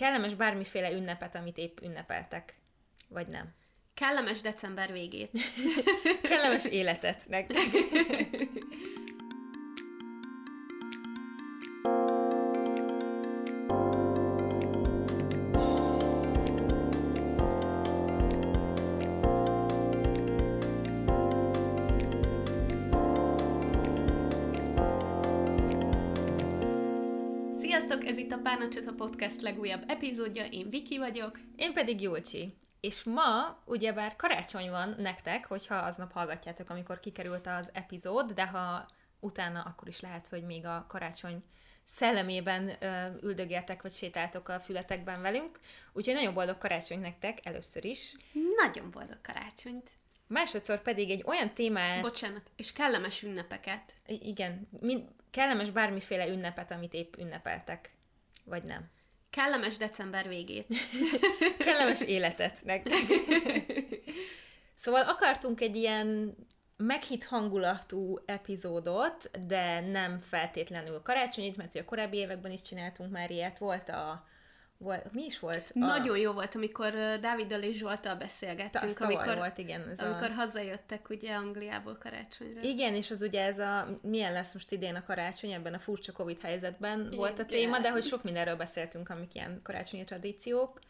Kellemes bármiféle ünnepet, amit épp ünnepeltek. Vagy nem. Kellemes december végét. Kellemes életet. itt a Podcast legújabb epizódja, én Viki vagyok. Én pedig Julcsi. És ma ugyebár karácsony van nektek, hogyha aznap hallgatjátok, amikor kikerült az epizód, de ha utána, akkor is lehet, hogy még a karácsony szellemében ö, üldögéltek, vagy sétáltok a fületekben velünk. Úgyhogy nagyon boldog karácsony nektek először is. Nagyon boldog karácsonyt. Másodszor pedig egy olyan témát... Bocsánat, és kellemes ünnepeket. Igen, mind, kellemes bármiféle ünnepet, amit épp ünnepeltek. Vagy nem. Kellemes december végét. Kellemes életet nektek. Szóval akartunk egy ilyen meghitt hangulatú epizódot, de nem feltétlenül karácsonyit, mert ugye a korábbi években is csináltunk már ilyet. Volt a... Volt, mi is volt? A, Nagyon jó volt, amikor Dáviddal és Zsoltal beszélgettünk, tavaly amikor, volt, igen, ez a- amikor hazajöttek ugye Angliából karácsonyra. Igen, és az ugye ez a milyen lesz most idén a karácsony ebben a furcsa Covid helyzetben volt a Igen. téma, de hogy sok mindenről beszéltünk, amik ilyen karácsonyi tradíciók.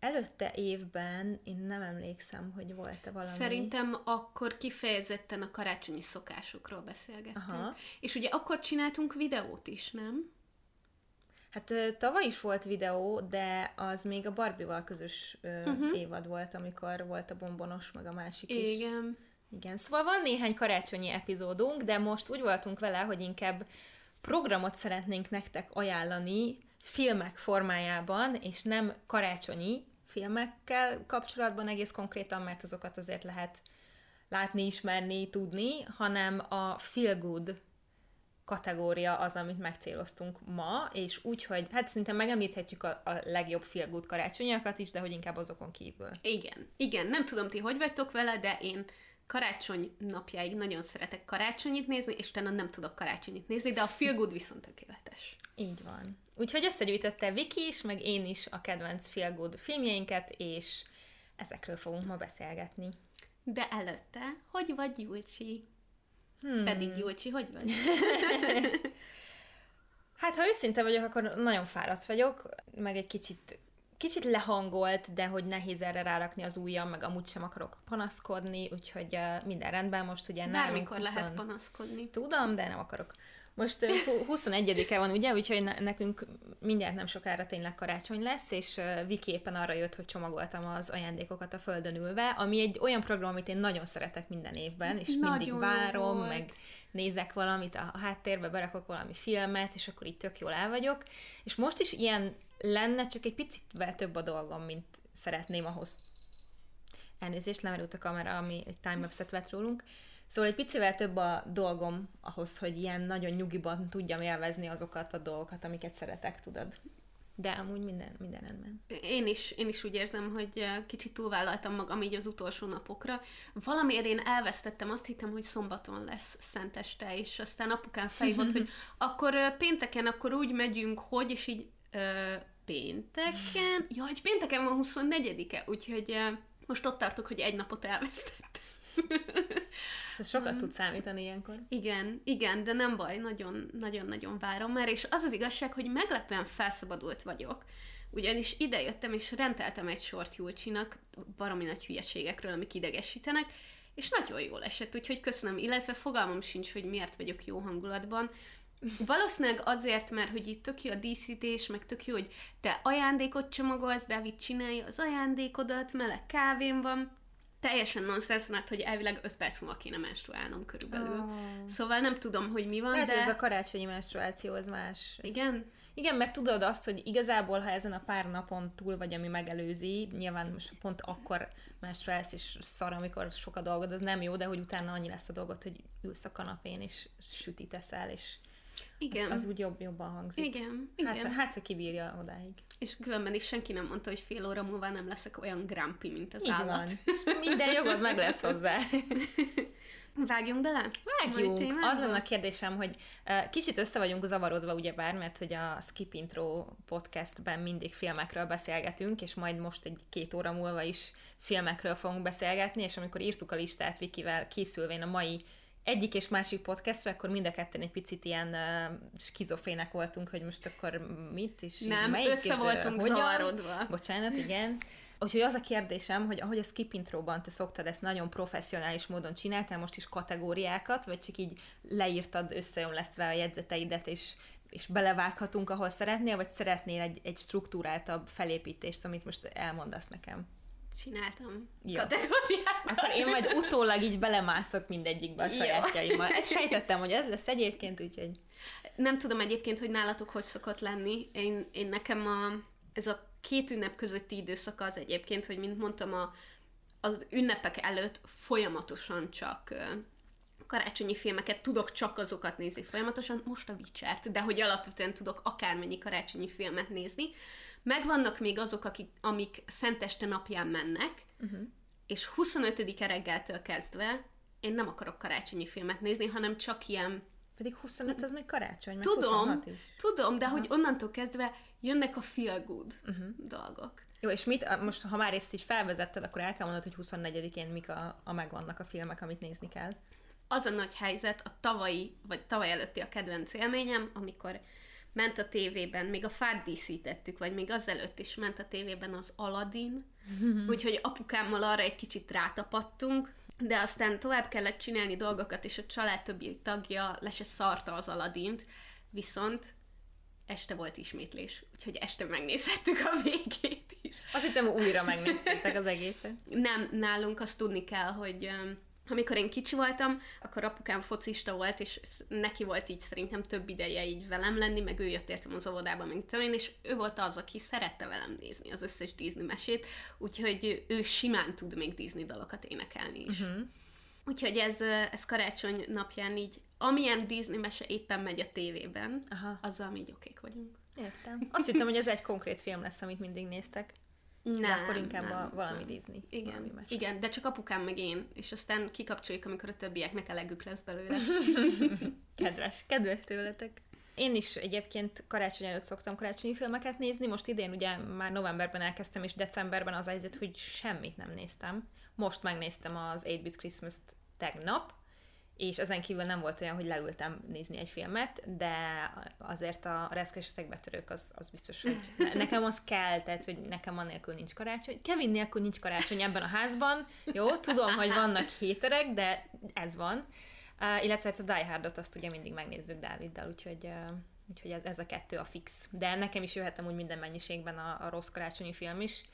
Előtte évben én nem emlékszem, hogy volt-e valami. Szerintem akkor kifejezetten a karácsonyi szokásokról beszélgettünk. Aha. És ugye akkor csináltunk videót is, nem? Hát tavaly is volt videó, de az még a Barbie-val közös uh-huh. évad volt, amikor volt a bombonos, meg a másik is. Igen. Igen, szóval van néhány karácsonyi epizódunk, de most úgy voltunk vele, hogy inkább programot szeretnénk nektek ajánlani filmek formájában, és nem karácsonyi filmekkel kapcsolatban egész konkrétan, mert azokat azért lehet látni, ismerni, tudni, hanem a feel good kategória az, amit megcéloztunk ma, és úgy, hogy hát szinte megemlíthetjük a, a legjobb feel karácsonyakat is, de hogy inkább azokon kívül. Igen. Igen, nem tudom ti, hogy vagytok vele, de én karácsony napjáig nagyon szeretek karácsonyit nézni, és utána nem tudok karácsonyit nézni, de a feel good viszont tökéletes. Így van. Úgyhogy összegyűjtötte Viki is, meg én is a kedvenc Feel Good filmjeinket, és ezekről fogunk ma beszélgetni. De előtte, hogy vagy Julcsi? Hmm. Pedig Julcsi, hogy vagy? Hát, ha őszinte vagyok, akkor nagyon fáradt vagyok, meg egy kicsit kicsit lehangolt, de hogy nehéz erre rárakni az ujjam, meg amúgy sem akarok panaszkodni, úgyhogy uh, minden rendben most ugye nálunk Bármikor 20 lehet panaszkodni. Tudom, de nem akarok. Most ö, hu- 21-e van, ugye, úgyhogy ne- nekünk mindjárt nem sokára tényleg karácsony lesz, és Viki éppen arra jött, hogy csomagoltam az ajándékokat a földön ülve, ami egy olyan program, amit én nagyon szeretek minden évben, és Nagyon mindig várom, volt. meg nézek valamit a háttérbe, berakok valami filmet, és akkor így tök jól el vagyok. És most is ilyen lenne, csak egy picit több a dolgom, mint szeretném ahhoz, elnézést, lemerült a kamera, ami egy timelapse-et vett rólunk. Szóval egy picivel több a dolgom ahhoz, hogy ilyen nagyon nyugiban tudjam élvezni azokat a dolgokat, amiket szeretek, tudod. De amúgy minden, minden rendben. Én is, én is úgy érzem, hogy kicsit túlvállaltam magam így az utolsó napokra. Valamiért én elvesztettem, azt hittem, hogy szombaton lesz szenteste, és aztán apukám fejvott, hogy akkor pénteken, akkor úgy megyünk, hogy, és így ö, pénteken, ja, hogy pénteken van 24-e, úgyhogy eh, most ott tartok, hogy egy napot elvesztettem. És sokat tud számítani ilyenkor. Igen, igen, de nem baj, nagyon-nagyon-nagyon várom már, és az az igazság, hogy meglepően felszabadult vagyok, ugyanis idejöttem, és rendeltem egy sort Julcsinak baromi nagy hülyeségekről, amik idegesítenek, és nagyon jól esett, úgyhogy köszönöm, illetve fogalmam sincs, hogy miért vagyok jó hangulatban. Valószínűleg azért, mert hogy itt tök jó a díszítés, meg tök jó, hogy te ajándékot csomagolsz, Dávid csinálja az ajándékodat, meleg kávém van, teljesen nonsens, mert hogy elvileg 5 perc múlva kéne menstruálnom körülbelül. Ó. Szóval nem tudom, hogy mi van, Lehet, de... ez a karácsonyi menstruáció, ez más. Ez... Igen? Igen, mert tudod azt, hogy igazából, ha ezen a pár napon túl vagy, ami megelőzi, nyilván most pont akkor menstruálsz, és szar, amikor sok a dolgod, az nem jó, de hogy utána annyi lesz a dolgod, hogy ülsz a kanapén, és sütit eszel, és Igen. az, az úgy jobb, jobban hangzik. Igen, Hát, igen. hát, ha kibírja odáig. És különben is senki nem mondta, hogy fél óra múlva nem leszek olyan grumpy, mint az Így állat. van. És minden jogod meg lesz hozzá. Vágjunk bele? Vágjunk! Az lenne a kérdésem, hogy kicsit össze vagyunk zavarodva, ugyebár, mert hogy a Skip Intro podcastben mindig filmekről beszélgetünk, és majd most egy két óra múlva is filmekről fogunk beszélgetni, és amikor írtuk a listát Vikivel készülvén a mai egyik és másik podcastra, akkor mind a ketten egy picit ilyen uh, skizofének voltunk, hogy most akkor mit is... Nem, össze voltunk zavarodva. Bocsánat, igen. Úgyhogy az a kérdésem, hogy ahogy a skip intróban te szoktad ezt nagyon professzionális módon csináltál most is kategóriákat, vagy csak így leírtad összeomlesztve a jegyzeteidet, és, és belevághatunk, ahol szeretnél, vagy szeretnél egy, egy struktúráltabb felépítést, amit most elmondasz nekem? Csináltam Jó. kategóriákat. Akkor én majd utólag így belemászok mindegyikbe a sajátjaimmal. Ezt sejtettem, hogy ez lesz egyébként, úgyhogy... Nem tudom egyébként, hogy nálatok hogy szokott lenni. Én, én nekem a, ez a két ünnep közötti időszak az egyébként, hogy mint mondtam, a, az ünnepek előtt folyamatosan csak karácsonyi filmeket, tudok csak azokat nézni folyamatosan, most a witcher de hogy alapvetően tudok akármennyi karácsonyi filmet nézni. Megvannak még azok, akik, amik Szenteste napján mennek, uh-huh. és 25-e reggeltől kezdve én nem akarok karácsonyi filmet nézni, hanem csak ilyen pedig 25 az még karácsony, meg tudom, is. Tudom, de Aha. hogy onnantól kezdve jönnek a feel good uh-huh. dolgok. Jó, és mit, most ha már ezt így felvezetted, akkor el kell mondani, hogy 24-én mik a, a megvannak a filmek, amit nézni kell. Az a nagy helyzet, a tavalyi, vagy tavaly előtti a kedvenc élményem, amikor ment a tévében, még a fát díszítettük, vagy még azelőtt is ment a tévében az Aladdin, úgyhogy apukámmal arra egy kicsit rátapadtunk, de aztán tovább kellett csinálni dolgokat, és a család többi tagja le se szarta az Aladint, viszont este volt ismétlés, úgyhogy este megnézhettük a végét is. Azt hittem, újra megnéztétek az egészet. Nem, nálunk azt tudni kell, hogy amikor én kicsi voltam, akkor apukám focista volt, és neki volt így szerintem több ideje így velem lenni, meg ő jött értem az óvodába, mint én, és ő volt az, aki szerette velem nézni az összes Disney mesét, úgyhogy ő simán tud még Disney dalokat énekelni is. Uh-huh. Úgyhogy ez, ez karácsony napján így, amilyen Disney mese éppen megy a tévében, Aha. azzal mi így okék vagyunk. Értem. Azt hittem, hogy ez egy konkrét film lesz, amit mindig néztek. Nem, de akkor inkább nem, a valami nem. Disney. Igen, valami igen, de csak apukám meg én, és aztán kikapcsoljuk, amikor a többieknek elegük lesz belőle. kedves, kedves tőletek. Én is egyébként karácsony előtt szoktam karácsonyi filmeket nézni, most idén ugye már novemberben elkezdtem, és decemberben az helyzet, hogy semmit nem néztem. Most megnéztem az 8-Bit Christmas-t tegnap, és ezen kívül nem volt olyan, hogy leültem nézni egy filmet, de azért a reszkesetek betörők az, az biztos, hogy nekem az kell, tehát hogy nekem annélkül nincs karácsony. Kevin nélkül nincs karácsony ebben a házban, jó, tudom, hogy vannak héterek, de ez van. Uh, illetve hát a Die Hardot azt ugye mindig megnézzük Dáviddal, úgyhogy, uh, úgyhogy ez, ez a kettő a fix. De nekem is jöhetem úgy minden mennyiségben a, a rossz karácsonyi film is,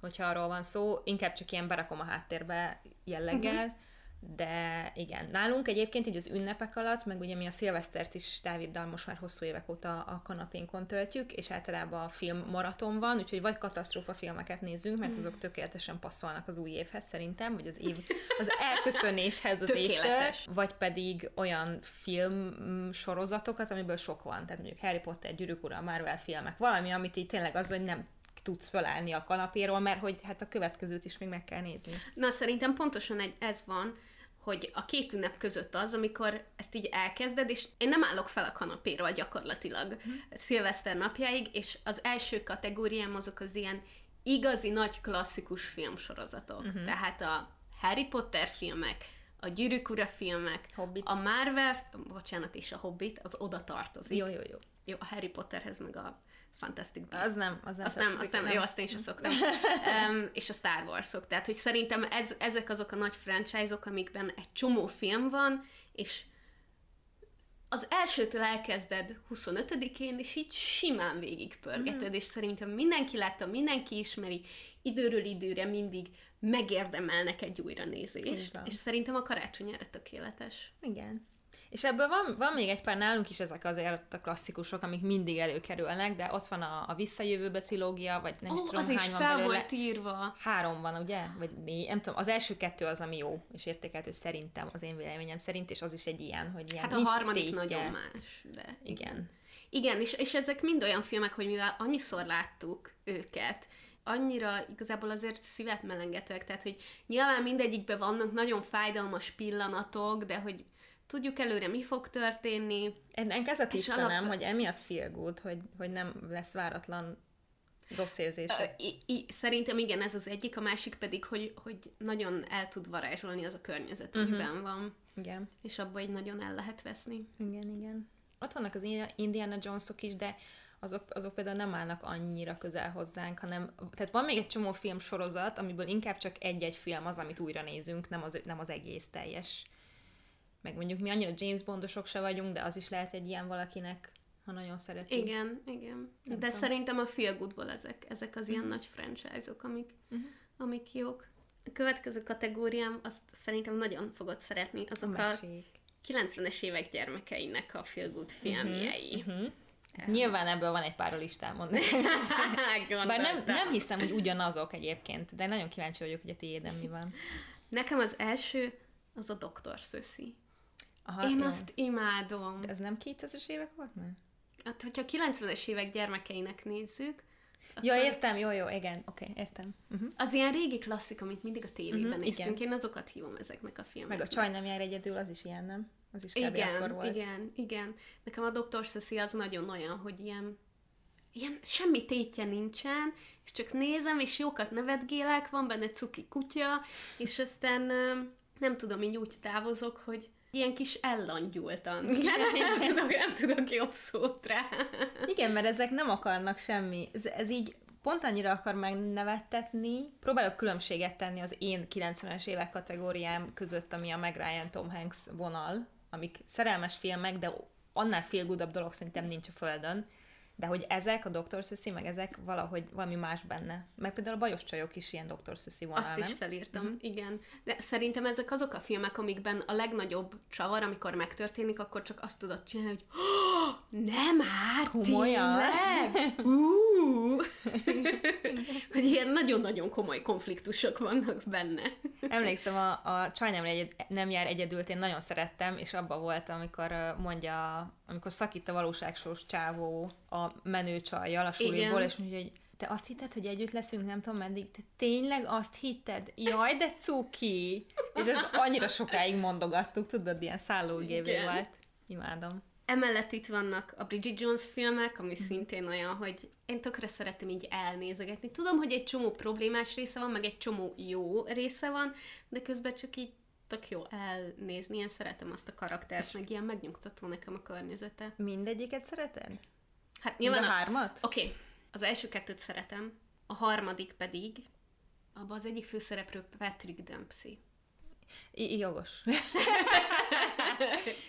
hogyha arról van szó, inkább csak ilyen berakom a háttérbe jelleggel, uh-huh de igen, nálunk egyébként így az ünnepek alatt, meg ugye mi a szilvesztert is Dáviddal most már hosszú évek óta a kanapénkon töltjük, és általában a film maraton van, úgyhogy vagy katasztrófa filmeket nézzünk, mert azok tökéletesen passzolnak az új évhez szerintem, vagy az év, az elköszönéshez az évtől, vagy pedig olyan film sorozatokat, amiből sok van, tehát mondjuk Harry Potter, Gyűrűk Ura, Marvel filmek, valami, amit így tényleg az, hogy nem tudsz felállni a kanapéról, mert hogy hát a következőt is még meg kell nézni. Na, szerintem pontosan egy, ez van, hogy a két ünnep között az, amikor ezt így elkezded, és én nem állok fel a kanapéról gyakorlatilag mm. szilveszter napjáig, és az első kategóriám azok az ilyen igazi nagy klasszikus filmsorozatok. Mm-hmm. Tehát a Harry Potter filmek, a Gyűrűk Ura filmek, Hobbit. a Marvel, bocsánat, és a Hobbit, az oda tartozik. Jó, jó, jó. Jó, a Harry Potterhez meg a Fantastic Beasts. Az nem, az nem. Azt nem, azt nem, nem. jó, azt én sem szoktam. um, és a Star Wars-ok. Tehát, hogy szerintem ez, ezek azok a nagy franchise-ok, amikben egy csomó film van, és az elsőtől elkezded 25-én, és így simán végigpörgeted, mm. és szerintem mindenki látta, mindenki ismeri, időről időre mindig megérdemelnek egy újra nézést, és szerintem a karácsony erre tökéletes. Igen. És ebből van, van még egy pár nálunk is ezek azért a klasszikusok, amik mindig előkerülnek, de ott van a, a Visszajövőbe trilógia, vagy nem oh, is tudom, az hány is van fel belőle. volt írva. Három van, ugye? Vagy négy, nem tudom, az első kettő az, ami jó, és értékelhető szerintem, az én véleményem szerint, és az is egy ilyen, hogy ilyen Hát a harmadik tétje. nagyon más, de... Igen. Igen, és, és ezek mind olyan filmek, hogy mivel annyiszor láttuk őket, annyira igazából azért szívet melengetőek, tehát hogy nyilván mindegyikben vannak nagyon fájdalmas pillanatok, de hogy tudjuk előre, mi fog történni. Ennek ez a titka, alap... nem, hogy emiatt feel good, hogy, hogy nem lesz váratlan rossz érzése. Uh, I- I- szerintem igen, ez az egyik, a másik pedig, hogy, hogy nagyon el tud varázsolni az a környezet, uh-huh. amiben van. Igen. És abban egy nagyon el lehet veszni. Igen, igen. Ott vannak az Indiana Jonesok is, de azok, azok például nem állnak annyira közel hozzánk, hanem, tehát van még egy csomó film sorozat, amiből inkább csak egy-egy film az, amit újra nézünk, nem az, nem az egész teljes. Meg mondjuk mi annyira James Bondosok se vagyunk, de az is lehet egy ilyen valakinek, ha nagyon szereti. Igen, igen. Nem de tudom. szerintem a Feel Good-ból ezek, ezek az ilyen uh-huh. nagy franchise-ok, amik, uh-huh. amik jók. A következő kategóriám, azt szerintem nagyon fogod szeretni, azok a, a 90-es évek gyermekeinek a Feel Good filmjei. Uh-huh. Uh-huh. Nyilván ebből van egy pár a listámon. Bár nem, nem hiszem, hogy ugyanazok egyébként, de nagyon kíváncsi vagyok, hogy a tiédem mi van. Nekem az első az a Doktor Szöszi. Aha, Én jó. azt imádom. De ez nem 2000-es évek volt, nem? Hát, hogyha 90-es évek gyermekeinek nézzük, Ja, értem, jó, jó, igen, oké, okay, értem. Uh-huh. Az ilyen régi klasszik, amit mindig a tévében uh-huh, néztünk, igen. én azokat hívom ezeknek a filmeknek. Meg a Csaj nem jár egyedül, az is ilyen, nem? Az is igen, akkor volt. Igen, igen. Nekem a Dr. Szeszi az nagyon olyan, hogy ilyen, ilyen semmi tétje nincsen, és csak nézem, és jókat nevetgélek, van benne cuki kutya, és aztán nem tudom, így úgy távozok, hogy ilyen kis ellangyultan. nem, tudok, nem tudok jobb szót rá. Igen, mert ezek nem akarnak semmi. Ez, ez így pont annyira akar megnevettetni, próbálok különbséget tenni az én 90-es évek kategóriám között, ami a Meg Ryan Tom Hanks vonal, amik szerelmes filmek, de annál félgudabb dolog szerintem nincs a földön, de hogy ezek, a Dr. Szüszi, meg ezek valahogy valami más benne. Meg például a bajos csajok is ilyen Dr. Szüszi vonal, Azt nem? is felírtam, uh-huh. igen. De szerintem ezek azok a filmek, amikben a legnagyobb csavar, amikor megtörténik, akkor csak azt tudod csinálni, hogy oh, nem már, Komolyan? tényleg? hogy ilyen nagyon-nagyon komoly konfliktusok vannak benne. Emlékszem, a, a Csaj nem, egyed, nem jár egyedült, én nagyon szerettem, és abban volt, amikor mondja, amikor szakít a valóságsos csávó a menő csajjal a suliból, és mondja, hogy te azt hitted, hogy együtt leszünk, nem tudom meddig, te tényleg azt hitted? Jaj, de cuki! És ezt annyira sokáig mondogattuk, tudod, ilyen szállógévé volt. Imádom. Emellett itt vannak a Bridget Jones filmek, ami mm. szintén olyan, hogy én tökre szeretem így elnézegetni. Tudom, hogy egy csomó problémás része van, meg egy csomó jó része van, de közben csak így tök jó elnézni. Én szeretem azt a karaktert, meg ilyen megnyugtató nekem a környezete. Mindegyiket szereted? Hát nyilván Mind a hármat? Oké, okay. az első kettőt szeretem, a harmadik pedig, abban az egyik főszereplő Patrick Dempsey. I- jogos.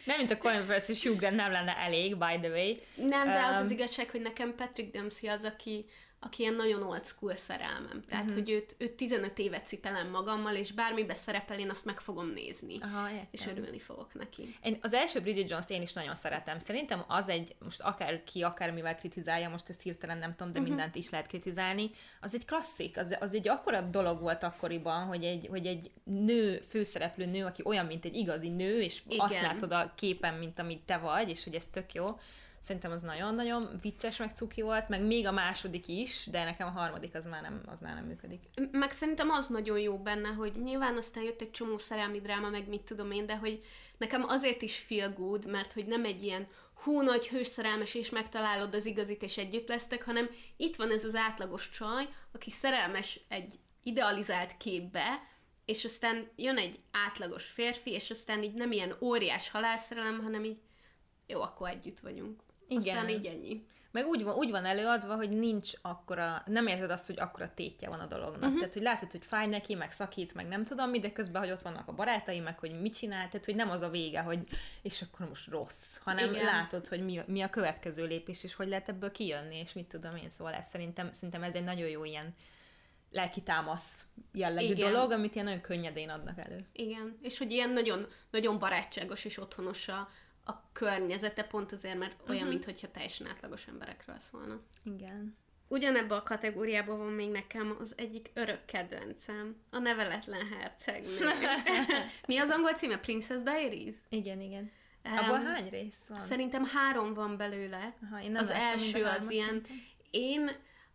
nem, mint a Colin és Hugh Grant nem lenne elég, by the way. Nem, de az um, az igazság, hogy nekem Patrick Dempsey az, aki aki ilyen nagyon old school szerelmem. Tehát, uh-huh. hogy őt, őt 15 évet cipelem magammal, és bármibe szerepel, én azt meg fogom nézni. Aha, és örülni fogok neki. Én az első Bridget Jones-t én is nagyon szeretem. Szerintem az egy, most akár ki, akármivel kritizálja, most ezt hirtelen nem tudom, de uh-huh. mindent is lehet kritizálni. Az egy klasszik, az, az egy akkora dolog volt akkoriban, hogy egy, hogy egy nő, főszereplő nő, aki olyan, mint egy igazi nő, és Igen. azt látod a képen, mint amit te vagy, és hogy ez tök jó Szerintem az nagyon-nagyon vicces, meg cuki volt, meg még a második is, de nekem a harmadik az már nem, az már nem működik. Meg szerintem az nagyon jó benne, hogy nyilván aztán jött egy csomó szerelmi dráma, meg mit tudom én, de hogy nekem azért is feel good, mert hogy nem egy ilyen hú, nagy hős szerelmes, és megtalálod az igazit, és együtt lesztek, hanem itt van ez az átlagos csaj, aki szerelmes egy idealizált képbe, és aztán jön egy átlagos férfi, és aztán így nem ilyen óriás halálszerelem, hanem így jó, akkor együtt vagyunk. Igen. Aztán így ennyi. Meg úgy van, úgy van előadva, hogy nincs akkora, nem érzed azt, hogy akkora tétje van a dolognak. Uh-huh. Tehát, hogy látod, hogy fáj neki, meg szakít, meg nem tudom mi, de közben, hogy ott vannak a barátai, meg hogy mit csinál, tehát, hogy nem az a vége, hogy és akkor most rossz, hanem Igen. látod, hogy mi, mi a következő lépés, és hogy lehet ebből kijönni, és mit tudom én, szóval ez szerintem, szerintem ez egy nagyon jó ilyen lelki támasz jellegű Igen. dolog, amit ilyen nagyon könnyedén adnak elő. Igen, és hogy ilyen nagyon, nagyon barátságos és otthonos a, a környezete pont azért, mert olyan, uh-huh. mintha teljesen átlagos emberekről szólna. Igen. Ugyanebben a kategóriában van még nekem az egyik örök kedvencem, a neveletlen herceg. Mi az angol címe? Princess Diaries? Igen, igen. Um, Abból hány rész van? Szerintem három van belőle. Aha, én az első az ilyen... Szerintem. Én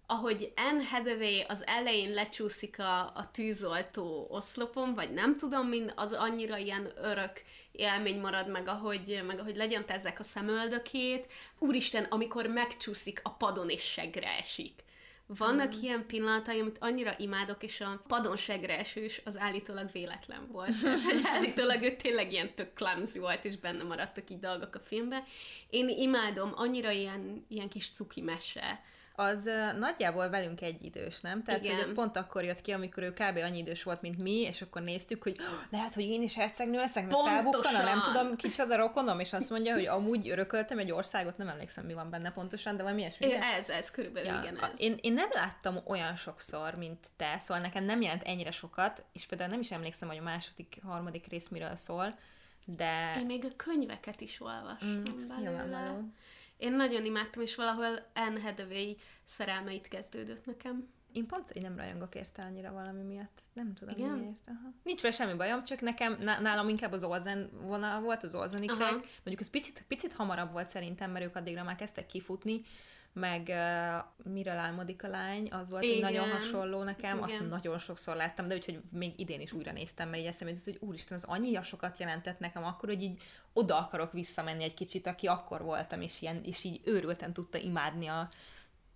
ahogy Anne Hathaway az elején lecsúszik a, a tűzoltó oszlopon, vagy nem tudom, mind az annyira ilyen örök élmény marad meg, ahogy, meg ahogy legyöntezzek a szemöldökét. Úristen, amikor megcsúszik a padon és segre esik. Vannak hmm. ilyen pillanatai, amit annyira imádok, és a padon segre esős az állítólag véletlen volt. Tehát, hogy állítólag ő tényleg ilyen tök clumsy volt, és benne maradtak így dolgok a filmben. Én imádom, annyira ilyen, ilyen kis cuki mese az nagyjából velünk egy idős, nem? Tehát, Igen. hogy ez pont akkor jött ki, amikor ő kb. annyi idős volt, mint mi, és akkor néztük, hogy lehet, hogy én is hercegnő leszek, mert felbukkana, nem tudom, kicsoda rokonom, és azt mondja, hogy amúgy örököltem egy országot, nem emlékszem, mi van benne pontosan, de valami ilyesmi. Ez, ez, körülbelül ja, igen ez. Én, én nem láttam olyan sokszor, mint te, szóval nekem nem jelent ennyire sokat, és például nem is emlékszem, hogy a második, harmadik rész miről szól, de... Én még a könyveket is olvastam mm, belőle. Én nagyon imádtam, és valahol Anne Hathaway szerelmeit kezdődött nekem. Én pont, hogy nem rajongok érte annyira valami miatt. Nem tudom Igen? miért. Aha. Nincs vele semmi bajom, csak nekem nálam inkább az Olsen vonal volt, az Olsen Mondjuk ez picit, picit hamarabb volt szerintem, mert ők addigra már kezdtek kifutni, meg uh, Miről álmodik a lány, az volt Igen. nagyon hasonló nekem, Igen. azt nagyon sokszor láttam, de úgyhogy még idén is újra néztem, mert így eszembe hogy úristen, az annyi sokat jelentett nekem akkor, hogy így oda akarok visszamenni egy kicsit, aki akkor voltam, és, ilyen, és így őrülten tudta imádni a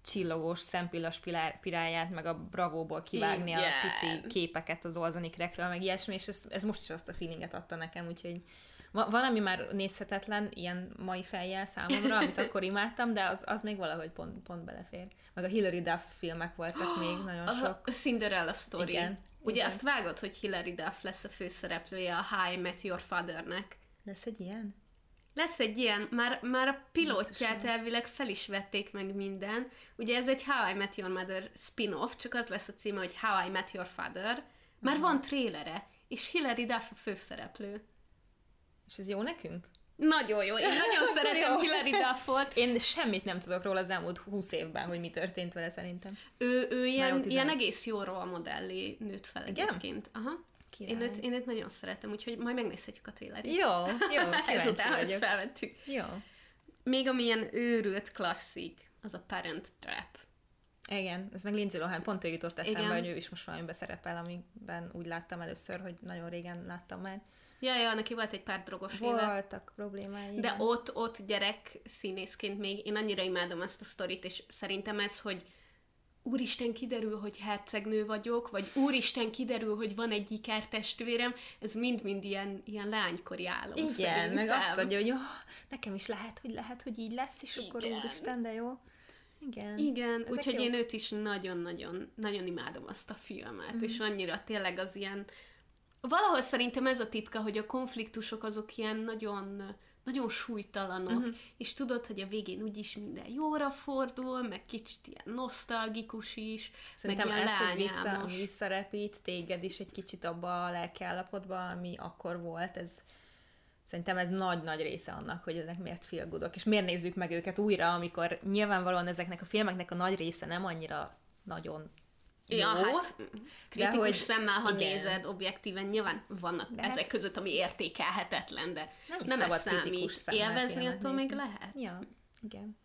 csillogós szempillas piráját, meg a bravóból kivágni Igen. a pici képeket az olzanikrekről, meg ilyesmi, és ez, ez most is azt a feelinget adta nekem, úgyhogy van, ami már nézhetetlen, ilyen mai fejjel számomra, amit akkor imádtam, de az, az még valahogy pont, pont belefér. Meg a Hilary Duff filmek voltak még nagyon sok. A Cinderella Story. Igen. Ugye Igen. azt vágod, hogy Hilary Duff lesz a főszereplője a I Met Your Father-nek. Lesz egy ilyen? Lesz egy ilyen, már, már a pilótját elvileg fel is vették meg minden. Ugye ez egy How I Met Your Mother spin-off, csak az lesz a címe, hogy How I Met Your Father. Már uh-huh. van trélere, és Hilary Duff a főszereplő. És ez jó nekünk? Nagyon jó. Én nagyon szeretem Hilary Duffot. Én semmit nem tudok róla az elmúlt húsz évben, hogy mi történt vele szerintem. Ő, ő ilyen, ilyen egész jó modellé nőtt fel egyébként. Aha. Én őt, én őt nagyon szeretem, úgyhogy majd megnézhetjük a trélerét. Jó, jó, Ezután ezt felvettük. Jó. Még amilyen őrült klasszik, az a Parent Trap. Igen, ez meg Lindsay Lohan pont ő jutott eszembe, Igen. hogy ő is most valamiben szerepel, amiben úgy láttam először, hogy nagyon régen láttam már. Ja, ja, neki volt egy pár drogos Voltak éve. problémái. De ott, ott gyerek színészként még én annyira imádom ezt a sztorit, és szerintem ez, hogy úristen kiderül, hogy hercegnő vagyok, vagy úristen kiderül, hogy van egy ikertestvérem, ez mind-mind ilyen, ilyen lánykori álom Igen, szerintem. meg azt adja, hogy oh, nekem is lehet, hogy lehet, hogy így lesz, és Igen. akkor úristen, de jó. Igen. Igen, úgyhogy én őt is nagyon-nagyon nagyon imádom azt a filmet, mm-hmm. és annyira tényleg az ilyen valahol szerintem ez a titka, hogy a konfliktusok azok ilyen nagyon nagyon súlytalanok, uh-huh. és tudod, hogy a végén úgyis minden jóra fordul, meg kicsit ilyen nosztalgikus is, Szerintem meg ilyen ez, hogy vissza, visszarepít téged is egy kicsit abba a lelkiállapotba, ami akkor volt, ez szerintem ez nagy-nagy része annak, hogy ezek miért filgudok, és miért nézzük meg őket újra, amikor nyilvánvalóan ezeknek a filmeknek a nagy része nem annyira nagyon Ja, hát kritikus hogy, szemmel, ha igen. nézed objektíven, nyilván vannak de ezek hát, között, ami értékelhetetlen, de nem, nem ez számít. Élvezni attól még lehet. Ja, igen.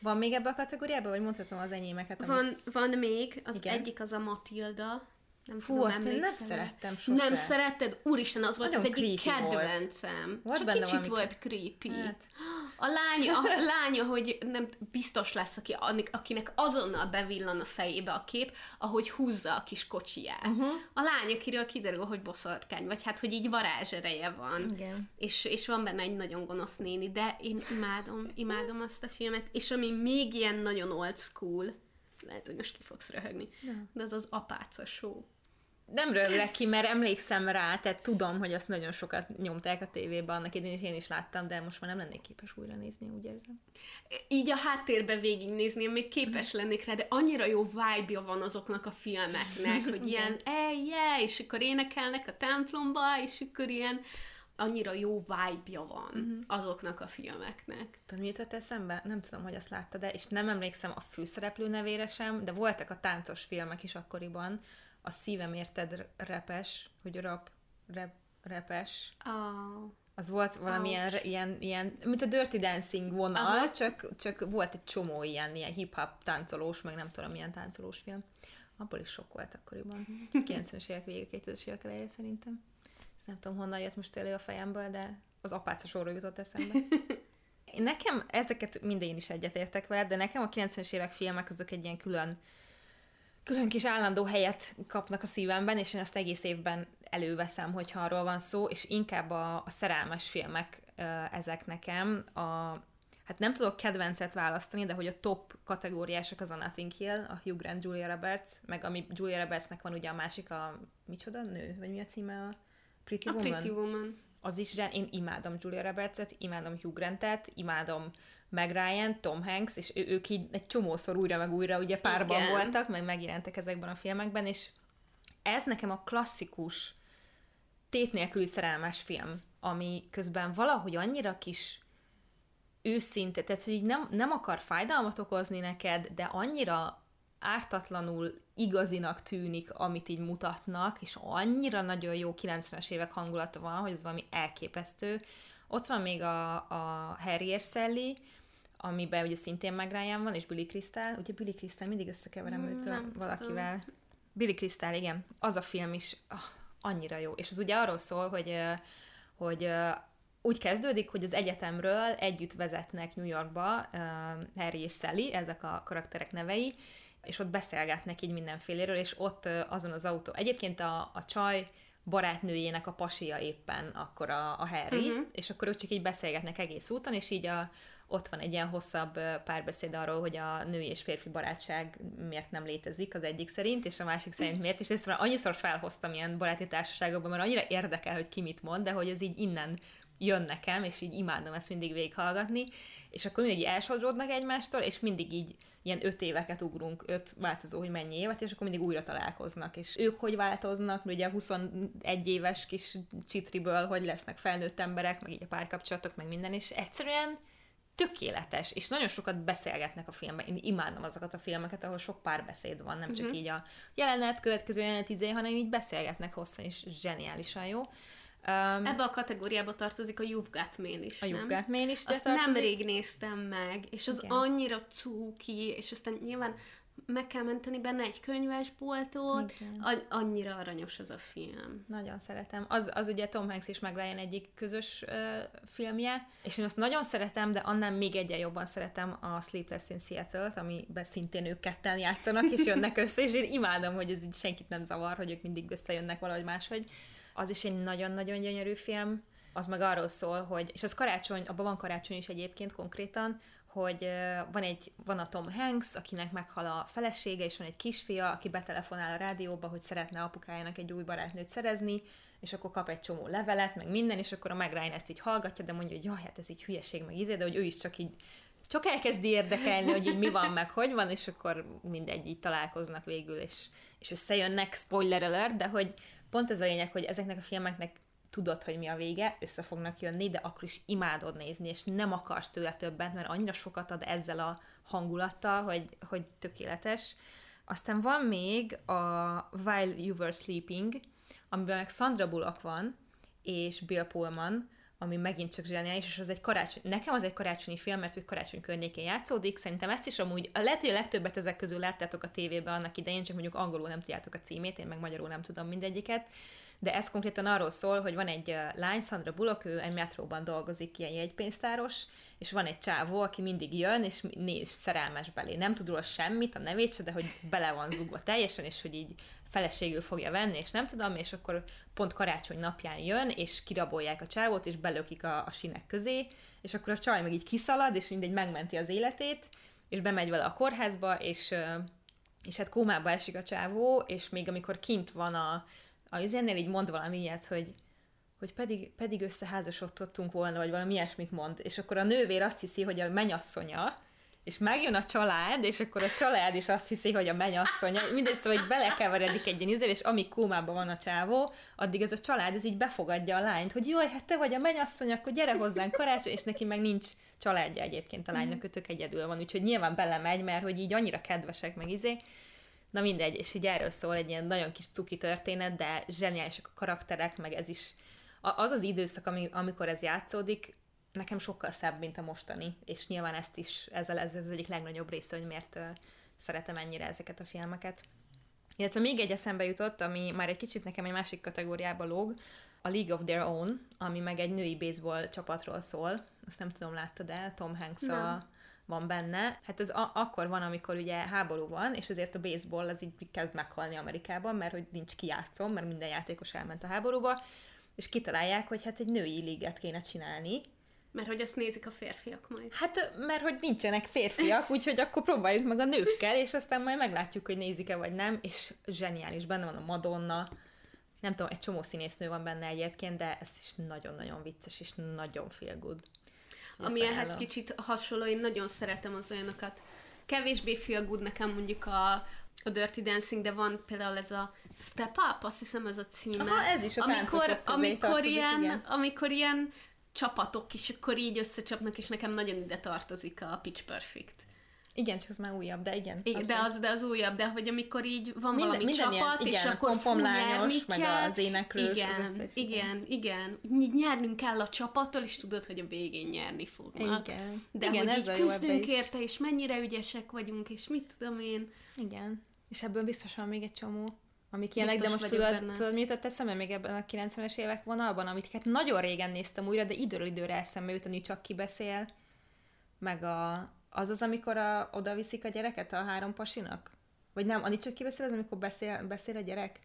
Van még ebbe a kategóriába, vagy mondhatom az enyémeket? Amit... Van, van még, az igen. egyik az a Matilda, nem Hú, tudom, azt én nem szerettem sosem. Nem szeretted? Úristen, az volt Nagyon az egyik kedvencem. Volt. Csak kicsit valami... volt creepy. Hát. A lány, a lánya, hogy nem biztos lesz, aki, akinek azonnal bevillan a fejébe a kép, ahogy húzza a kis kocsiját. Uh-huh. A lány, akiről kiderül, hogy boszorkány, vagy hát, hogy így varázsereje van. Igen. És, és van benne egy nagyon gonosz néni, de én imádom, imádom azt a filmet. És ami még ilyen nagyon old school, lehet, hogy most ki fogsz röhögni, de az az apáca show nem röglek ki, mert emlékszem rá, tehát tudom, hogy azt nagyon sokat nyomták a tévében, annak idén is én is láttam, de most már nem lennék képes újra nézni, úgy érzem. Így a háttérbe végignézni, én még képes lennék rá, de annyira jó vibe van azoknak a filmeknek, hogy ilyen, ej, yeah, és akkor énekelnek a templomba, és akkor ilyen annyira jó vibe van uh-huh. azoknak a filmeknek. Tudod, mi jutott eszembe? Nem tudom, hogy azt láttad de és nem emlékszem a főszereplő nevére sem, de voltak a táncos filmek is akkoriban, a szívem érted repes, hogy rap, rep, repes. Oh. Az volt valamilyen, ilyen, ilyen, mint a Dirty Dancing vonal, csak, csak volt egy csomó ilyen, ilyen hip-hop táncolós, meg nem tudom, milyen táncolós film. Abból is sok volt akkoriban. 90-es évek vége, 2000-es évek eleje szerintem. Ezt nem tudom, honnan jött most elő a fejemből, de az apáca sorról jutott eszembe. Nekem ezeket minden is egyetértek vele, de nekem a 90-es évek filmek azok egy ilyen külön külön kis állandó helyet kapnak a szívemben, és én ezt egész évben előveszem, hogyha arról van szó, és inkább a, a szerelmes filmek ezek nekem. A, hát nem tudok kedvencet választani, de hogy a top kategóriások az a Nothing Hill, a Hugh Grant, Julia Roberts, meg ami Julia Robertsnek van ugye a másik, a micsoda nő, vagy mi a címe a Pretty a Woman? Pretty Woman. Az is, én imádom Julia Roberts-et, imádom Hugh Grant-et, imádom meg Ryan, Tom Hanks, és ő, ők így egy csomószor újra meg újra ugye párban Igen. voltak, meg megjelentek ezekben a filmekben, és ez nekem a klasszikus tét nélküli szerelmes film, ami közben valahogy annyira kis őszinte, tehát hogy így nem, nem akar fájdalmat okozni neked, de annyira ártatlanul igazinak tűnik, amit így mutatnak, és annyira nagyon jó 90-es évek hangulata van, hogy ez valami elképesztő. Ott van még a, a Harrier Sally, amiben ugye szintén meg Ryan van, és Billy Crystal. Ugye Billy Crystal mindig összekeverem mm, őt valakivel. Tudom. Billy Crystal, igen. Az a film is oh, annyira jó. És az ugye arról szól, hogy, hogy úgy kezdődik, hogy az egyetemről együtt vezetnek New Yorkba Harry és Sally, ezek a karakterek nevei, és ott beszélgetnek így mindenféléről, és ott azon az autó. Egyébként a, a csaj barátnőjének a pasia éppen akkor a, a Harry, uh-huh. és akkor ők csak így beszélgetnek egész úton, és így a, ott van egy ilyen hosszabb párbeszéd arról, hogy a női és férfi barátság miért nem létezik az egyik szerint, és a másik szerint miért, és ezt már annyiszor felhoztam ilyen baráti társaságokban, mert annyira érdekel, hogy ki mit mond, de hogy ez így innen jön nekem, és így imádom ezt mindig végighallgatni, és akkor mindig egymásodródnak egymástól, és mindig így ilyen öt éveket ugrunk, öt változó, hogy mennyi évet, és akkor mindig újra találkoznak. És ők hogy változnak, ugye a 21 éves kis csitriből, hogy lesznek felnőtt emberek, meg így a párkapcsolatok, meg minden, és egyszerűen tökéletes, és nagyon sokat beszélgetnek a filmben. Én imádom azokat a filmeket, ahol sok párbeszéd van, nem csak uh-huh. így a jelenet, következő jelenet izé, hanem így beszélgetnek hosszan, és zseniálisan jó. Um, Ebbe a kategóriába tartozik a You've Got Mail is, A You've Got Mail is Azt tartozik. nemrég néztem meg, és az Igen. annyira cuki, és aztán nyilván meg kell menteni benne egy könyvesboltot, A- annyira aranyos az a film. Nagyon szeretem. Az, az ugye Tom Hanks és meg Ryan egyik közös uh, filmje, és én azt nagyon szeretem, de annál még egyen jobban szeretem a Sleepless in Seattle-t, amiben szintén ők ketten játszanak, és jönnek össze, és én imádom, hogy ez így senkit nem zavar, hogy ők mindig összejönnek valahogy máshogy. Az is egy nagyon-nagyon gyönyörű film. Az meg arról szól, hogy, és az karácsony, abban van karácsony is egyébként konkrétan, hogy van, egy, van a Tom Hanks, akinek meghal a felesége, és van egy kisfia, aki betelefonál a rádióba, hogy szeretne apukájának egy új barátnőt szerezni, és akkor kap egy csomó levelet, meg minden, és akkor a Meg Ryan ezt így hallgatja, de mondja, hogy jaj, hát ez így hülyeség, meg izé, de hogy ő is csak így csak elkezdi érdekelni, hogy így mi van, meg hogy van, és akkor mindegy, így találkoznak végül, és, és összejönnek, spoiler alert, de hogy pont ez a lényeg, hogy ezeknek a filmeknek tudod, hogy mi a vége, össze fognak jönni, de akkor is imádod nézni, és nem akarsz tőle többet, mert annyira sokat ad ezzel a hangulattal, hogy, hogy tökéletes. Aztán van még a While You Were Sleeping, amiben meg Sandra Bullock van, és Bill Pullman, ami megint csak zseniális, és az egy karácsony, nekem az egy karácsonyi film, mert hogy karácsony környékén játszódik, szerintem ezt is amúgy, lehet, hogy a legtöbbet ezek közül láttátok a tévében annak idején, csak mondjuk angolul nem tudjátok a címét, én meg magyarul nem tudom mindegyiket, de ez konkrétan arról szól, hogy van egy lány, Sandra Bullock, ő egy metróban dolgozik, ilyen jegypénztáros, és van egy csávó, aki mindig jön, és néz szerelmes belé. Nem tud róla semmit, a nevét se, de hogy bele van zugva teljesen, és hogy így feleségül fogja venni, és nem tudom, és akkor pont karácsony napján jön, és kirabolják a csávót, és belökik a, a sinek közé, és akkor a csaj meg így kiszalad, és mindegy megmenti az életét, és bemegy vele a kórházba, és, és hát kómába esik a csávó, és még amikor kint van a, a izénél így mond valami ilyet, hogy, hogy pedig, pedig összeházasodtunk volna, vagy valami ilyesmit mond, és akkor a nővér azt hiszi, hogy a menyasszonya, és megjön a család, és akkor a család is azt hiszi, hogy a menyasszonya, mindegy, szóval, hogy belekeveredik egy ilyen és amíg kómában van a csávó, addig ez a család ez így befogadja a lányt, hogy jaj, hát te vagy a menyasszony, akkor gyere hozzánk karácsony, és neki meg nincs családja egyébként a lánynak, ő tök egyedül van, úgyhogy nyilván belemegy, mert hogy így annyira kedvesek, meg izé, Na mindegy, és így erről szól egy ilyen nagyon kis cuki történet, de zseniálisak a karakterek, meg ez is az az időszak, ami, amikor ez játszódik, nekem sokkal szebb, mint a mostani, és nyilván ezt is, ez, ez, az egyik legnagyobb része, hogy miért szeretem ennyire ezeket a filmeket. Illetve még egy eszembe jutott, ami már egy kicsit nekem egy másik kategóriába lóg, a League of Their Own, ami meg egy női baseball csapatról szól. Azt nem tudom, láttad el? Tom Hanks a, van benne. Hát ez a- akkor van, amikor ugye háború van, és ezért a baseball az így kezd meghalni Amerikában, mert hogy nincs kijátszom, mert minden játékos elment a háborúba, és kitalálják, hogy hát egy női liget kéne csinálni, mert hogy azt nézik a férfiak majd. Hát, mert hogy nincsenek férfiak, úgyhogy akkor próbáljuk meg a nőkkel, és aztán majd meglátjuk, hogy nézik-e vagy nem, és zseniális, benne van a Madonna, nem tudom, egy csomó színésznő van benne egyébként, de ez is nagyon-nagyon vicces, és nagyon feel good. Ami ehhez kicsit hasonló, én nagyon szeretem az olyanokat. Kevésbé feel good nekem mondjuk a, a Dirty Dancing, de van például ez a Step Up, azt hiszem ez a címe. Aha, ez is a amikor, amikor tartozik, ilyen, igen. amikor ilyen csapatok is akkor így összecsapnak, és nekem nagyon ide tartozik a Pitch Perfect. Igen, csak az már újabb, de igen. igen de, az, de az újabb, de hogy amikor így van minden, valami minden csapat, ilyen, és igen, akkor fú, nyerni meg kell. az éneklős. Igen, az összes, igen, igen, igen. Nyernünk kell a csapattól, és tudod, hogy a végén nyerni fognak. Igen. De igen, hogy így küzdünk érte, és mennyire ügyesek vagyunk, és mit tudom én. Igen. És ebből biztosan még egy csomó amik ilyenek, de most tudod, tudod, mi jutott eszembe még ebben a 90-es évek vonalban, amit hát nagyon régen néztem újra, de időről időre eszembe jut, hogy csak kibeszél, meg a, az az, amikor a, oda viszik a gyereket a három pasinak? Vagy nem, Ani csak kibeszél, az amikor beszél, beszél a gyerek?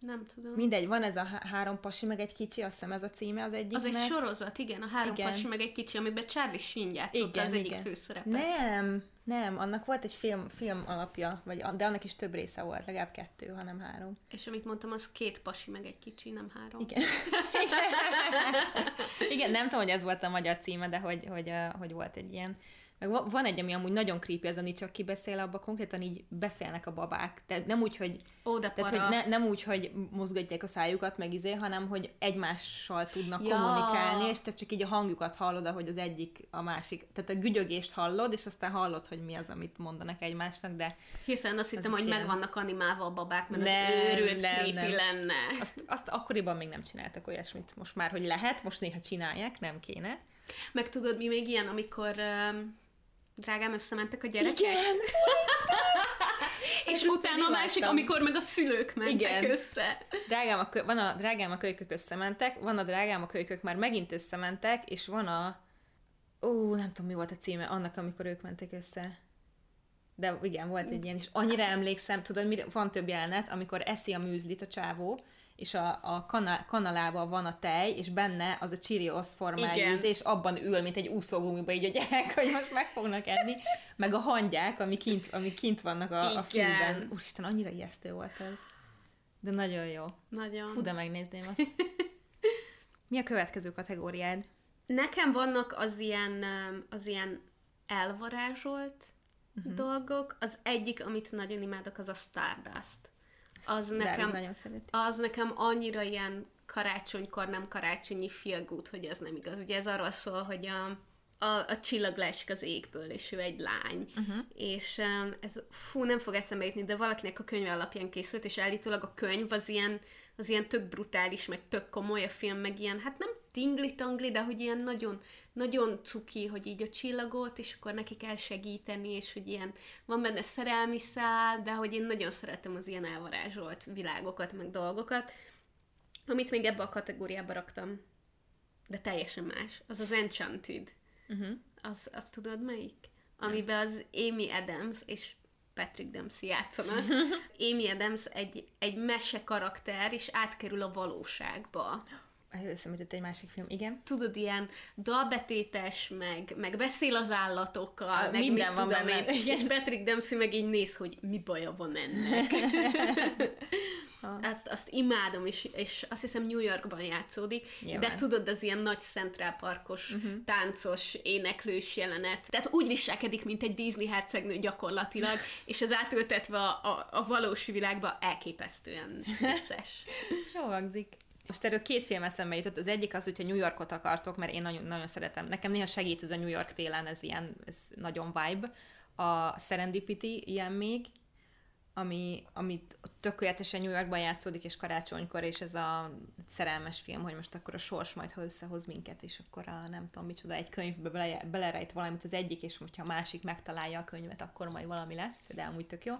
Nem tudom. Mindegy, van ez a három pasi, meg egy kicsi, azt hiszem ez a címe az egyiknek. Az egy sorozat, igen, a három igen. pasi, meg egy kicsi, amiben Charlie Sheen játszott igen, az egyik igen. főszerepet. Nem, nem, annak volt egy film, film alapja, vagy, de annak is több része volt, legalább kettő, hanem három. És amit mondtam, az két pasi, meg egy kicsi, nem három. Igen. igen, nem tudom, hogy ez volt a magyar címe, de hogy, hogy, hogy volt egy ilyen meg van egy, ami amúgy nagyon creepy, ez a csak ki beszél, abban konkrétan így beszélnek a babák. Tehát nem úgy, hogy, Ó, de tehát, hogy ne, nem úgy, hogy mozgatják a szájukat, meg izé, hanem hogy egymással tudnak ja. kommunikálni, és te csak így a hangjukat hallod, ahogy az egyik a másik. Tehát a gügyögést hallod, és aztán hallod, hogy mi az, amit mondanak egymásnak, de... Hirtelen azt hittem, hogy meg vannak animálva a babák, mert nem, az őrült nem, creepy nem. lenne. Azt, azt akkoriban még nem csináltak olyasmit. Most már, hogy lehet, most néha csinálják, nem kéne. Meg tudod, mi még ilyen, amikor... Um Drágám, összementek a gyerekek? Igen! és Ezt utána a másik, amikor meg a szülők mentek Igen. össze. Drágám a, van a drágám a kölykök összementek, van a drágám a kölykök már megint összementek, és van a... Ó, nem tudom, mi volt a címe annak, amikor ők mentek össze. De igen, volt egy ilyen, és annyira emlékszem, tudod, mire, van több jelenet, amikor eszi a műzlit a csávó, és a, a kana, kanalában van a tej, és benne az a Cheerios formájú íz, és abban ül, mint egy úszógumiba így a gyerek, hogy most meg fognak enni, meg a hangyák, ami kint, ami kint vannak a, a fülben. Úristen, annyira ijesztő volt ez. De nagyon jó. Nagyon. Hú, de megnézném azt. Mi a következő kategóriád? Nekem vannak az ilyen, az ilyen elvarázsolt uh-huh. dolgok. Az egyik, amit nagyon imádok, az a Stardust az nekem, nagyon az nekem annyira ilyen karácsonykor nem karácsonyi good, hogy ez nem igaz. Ugye ez arról szól, hogy a, a, a csillag leesik az égből, és ő egy lány. Uh-huh. És um, ez, fú, nem fog eszembe jutni, de valakinek a könyve alapján készült, és állítólag a könyv az ilyen, az ilyen tök brutális, meg tök komoly a film, meg ilyen, hát nem tingli-tangli, de hogy ilyen nagyon, nagyon cuki, hogy így a csillagot, és akkor neki kell segíteni, és hogy ilyen van benne szerelmi szál, de hogy én nagyon szeretem az ilyen elvarázsolt világokat, meg dolgokat, amit még ebbe a kategóriába raktam. De teljesen más. Az az Enchanted. Uh-huh. Az, azt tudod melyik? Amiben az Amy Adams és Patrick Dempsey játszanak. Amy Adams egy, egy mese karakter, és átkerül a valóságba. Eszembe egy másik film, igen. Tudod, ilyen dalbetétes, meg, meg beszél az állatokkal, a, meg minden van tudom benne. Én, és Patrick Dempsey meg így néz, hogy mi baja van ennek. azt, azt imádom, és, és azt hiszem New Yorkban játszódik, Nyilván. de tudod, az ilyen nagy Central Parkos, uh-huh. táncos, éneklős jelenet. Tehát úgy viselkedik, mint egy Disney hercegnő gyakorlatilag, és az átültetve a, a, a valós világba elképesztően vicces. Jó hangzik. Most erről két film eszembe jutott. Az egyik az, hogyha New Yorkot akartok, mert én nagyon, nagyon szeretem. Nekem néha segít ez a New York télen, ez ilyen, ez nagyon vibe. A Serendipity ilyen még, ami, amit tökéletesen New Yorkban játszódik, és karácsonykor, és ez a szerelmes film, hogy most akkor a sors majd, ha összehoz minket, és akkor a nem tudom micsoda, egy könyvbe bele, belerejt valamit az egyik, és hogyha a másik megtalálja a könyvet, akkor majd valami lesz, de amúgy tök jó.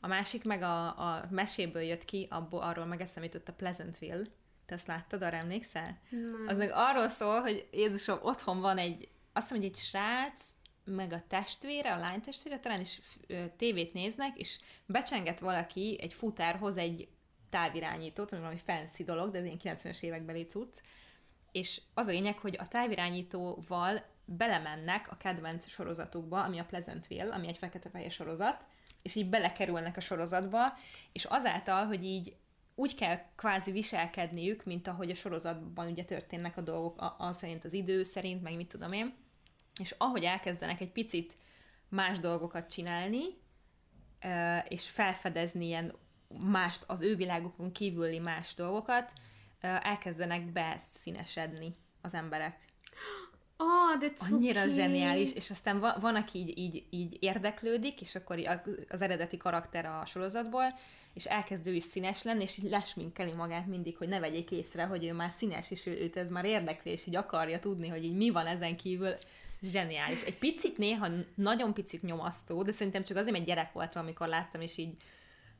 A másik meg a, a meséből jött ki, abból, arról meg eszembe jutott a Pleasantville. Te azt láttad, arra emlékszel? Nem. Az meg arról szól, hogy Jézusom, otthon van egy, azt hogy egy srác, meg a testvére, a lány testvére talán is tévét néznek, és becsenget valaki, egy futár hoz egy távirányítót, ami valami fancy dolog, de ez ilyen 90-es évekbeli cucc, és az a lényeg, hogy a távirányítóval belemennek a kedvenc sorozatukba, ami a Pleasantville, ami egy fekete-fehér sorozat, és így belekerülnek a sorozatba, és azáltal, hogy így úgy kell kvázi viselkedniük, mint ahogy a sorozatban ugye történnek a dolgok, a, a szerint az idő szerint, meg mit tudom én, és ahogy elkezdenek egy picit más dolgokat csinálni, és felfedezni ilyen mást, az ő világokon kívüli más dolgokat, elkezdenek beszínesedni az emberek. Oh, de Annyira okay. zseniális, és aztán van, van aki így, így, így érdeklődik, és akkor az eredeti karakter a sorozatból, és elkezd ő is színes lenni, és így lesminkeli magát mindig, hogy ne vegyék észre, hogy ő már színes, és ő, őt ez már érdekli, és így akarja tudni, hogy így mi van ezen kívül zseniális. Egy picit néha, nagyon picit nyomasztó, de szerintem csak azért, mert gyerek voltam, amikor láttam, és így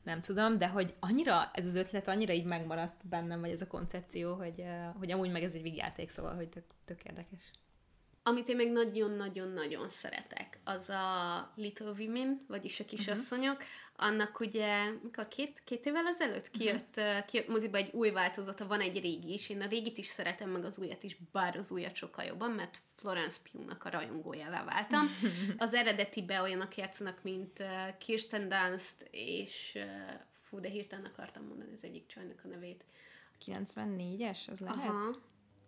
nem tudom, de hogy annyira ez az ötlet annyira így megmaradt bennem, vagy ez a koncepció, hogy, hogy amúgy meg ez egy vigyáték, szóval, hogy tök, tök érdekes. Amit én még nagyon-nagyon-nagyon szeretek, az a Little Women, vagyis a kisasszonyok. Uh-huh. Annak ugye, mikor két, két évvel ezelőtt kijött, uh-huh. kijött moziba egy új változata, van egy régi is. Én a régit is szeretem, meg az újat is, bár az újat sokkal jobban, mert Florence Pugh-nak a rajongójává váltam. Az eredetibe olyanok játszanak, mint Kirsten Dunst, és fú, de hirtelen akartam mondani az egyik csajnak a nevét. 94-es, az lehet? Aha.